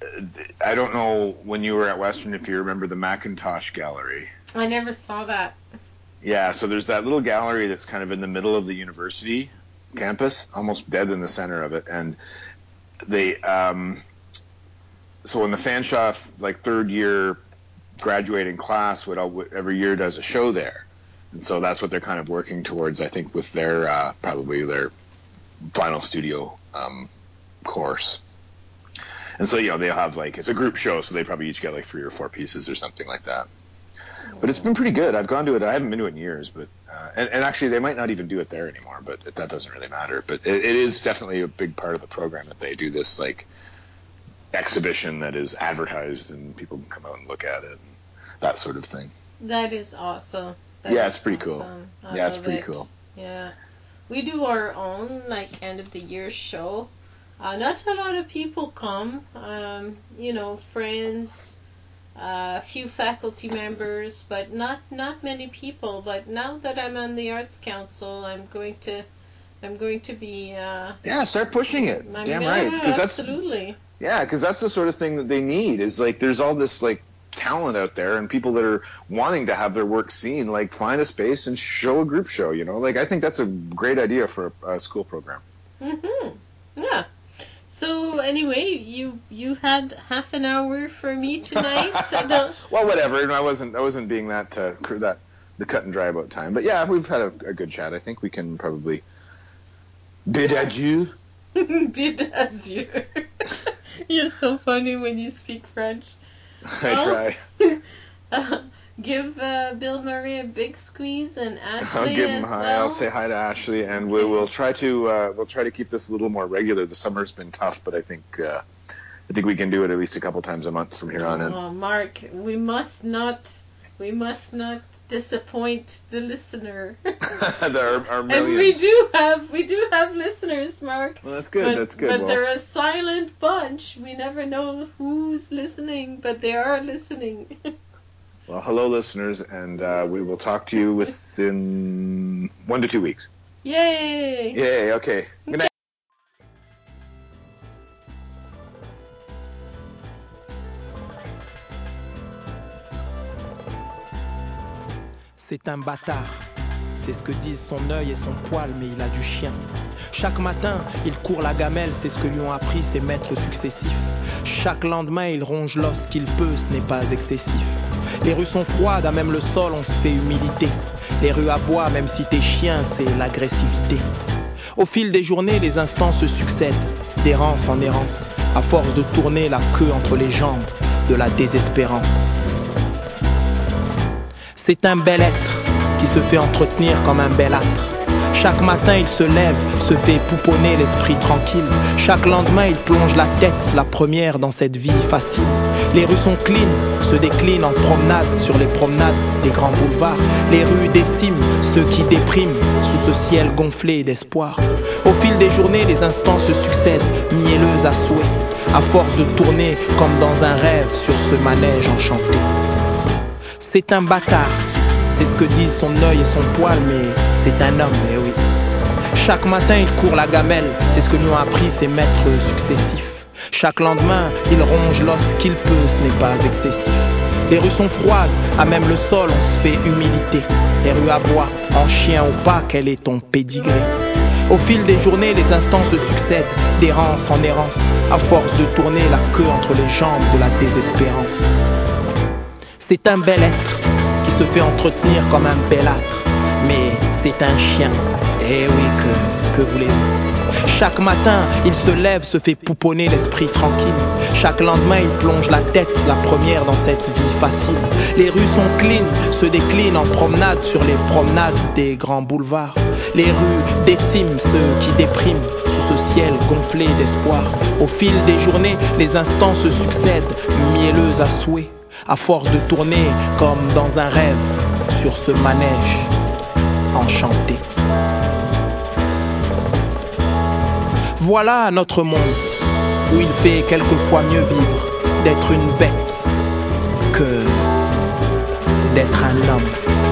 C: uh, th- I don't know when you were at Western if you remember the McIntosh Gallery.
B: I never saw that.
C: Yeah, so there's that little gallery that's kind of in the middle of the university campus, almost dead in the center of it, and they um, so when the Fanshawe like third year graduating class would al- every year does a show there, and so that's what they're kind of working towards, I think, with their uh, probably their final studio um, course. And so you know they'll have like it's a group show, so they probably each get like three or four pieces or something like that. But it's been pretty good. I've gone to it. I haven't been to it in years, but uh, and, and actually they might not even do it there anymore. But it, that doesn't really matter. But it, it is definitely a big part of the program that they do this like exhibition that is advertised and people can come out and look at it and that sort of thing.
B: That is awesome. That
C: Yeah,
B: is
C: it's pretty cool.
B: I
C: yeah, it's pretty
B: it.
C: cool.
B: Yeah, we do our own like end of the year show. Uh, not a lot of people come. Um, you know, friends, uh, a few faculty members, but not not many people. But now that I'm on the Arts Council, I'm going to I'm going to be. Uh,
C: Yeah, start pushing it.
B: I'm-
C: Damn
B: yeah,
C: right. Because that's
B: absolutely.
C: Yeah, because that's the sort of thing that they need. Is like there's all this like talent out there and people that are wanting to have their work seen. Like find a space and show a group show. You know, like I think that's a great idea for a, a school program.
B: Mhm. Yeah. So anyway, you you had half an hour for me tonight. so don't
C: well, whatever. I wasn't I wasn't being that uh, that the cut and dry about time. But yeah, we've had a, a good chat. I think we can probably bid adieu.
B: bid adieu. You're so funny when you speak French.
C: I
B: Well,
C: try.
B: Uh, give uh, Bill Murray a big squeeze and Ashley
C: I'll give him
B: as
C: hi.
B: well.
C: I'll say hi to Ashley, and we, we'll try to uh, we'll try to keep this a little more regular. The summer's been tough, but I think uh, I think we can do it at least a couple times a month from here on in.
B: Oh, Mark, we must not, we must not disappoint the listener.
C: there are, are
B: and we do have, we do have listeners, Mark.
C: Well, that's good.
B: But,
C: that's good.
B: but
C: well,
B: they're a silent bunch. We never know who's listening, but they are listening.
C: well, hello, listeners, and uh, we will talk to you within one to two weeks.
B: Yay!
C: Yay. Okay. Good night.
G: C'est un bâtard. C'est ce que disent son œil et son poil, mais il a du chien. Chaque matin, il court la gamelle, c'est ce que lui ont appris ses maîtres successifs. Chaque lendemain, il ronge l'os qu'il peut, ce n'est pas excessif. Les rues sont froides, à même le sol, on se fait humilité. Les rues bois, même si t'es chien, c'est l'agressivité. Au fil des journées, les instants se succèdent, d'errance en errance, à force de tourner la queue entre les jambes de la désespérance. C'est un bel être qui se fait entretenir comme un bel âtre. Chaque matin il se lève, se fait pouponner l'esprit tranquille. Chaque lendemain il plonge la tête, la première dans cette vie facile. Les rues sont clean, se déclinent en promenade sur les promenades des grands boulevards. Les rues déciment ceux qui dépriment sous ce ciel gonflé d'espoir. Au fil des journées, les instants se succèdent, mielleux à souhait, à force de tourner comme dans un rêve sur ce manège enchanté. C'est un bâtard, c'est ce que disent son œil et son poil, mais c'est un homme, eh oui. Chaque matin, il court la gamelle, c'est ce que lui ont appris ses maîtres successifs. Chaque lendemain, il ronge l'os qu'il peut, ce n'est pas excessif. Les rues sont froides, à même le sol, on se fait humilité. Les rues aboient, en chien ou pas, quel est ton pédigré? Au fil des journées, les instants se succèdent, d'errance en errance, à force de tourner la queue entre les jambes de la désespérance. C'est un bel être qui se fait entretenir comme un bel âtre, mais c'est un chien. Eh oui, que, que voulez-vous? Chaque matin, il se lève, se fait pouponner l'esprit tranquille. Chaque lendemain, il plonge la tête, la première dans cette vie facile. Les rues sont clean, se déclinent en promenade sur les promenades des grands boulevards. Les rues déciment ceux qui dépriment sous ce ciel gonflé d'espoir. Au fil des journées, les instants se succèdent, mielleux à souhait à force de tourner comme dans un rêve sur ce manège enchanté. Voilà notre monde où il fait quelquefois mieux vivre d'être une bête que d'être un homme.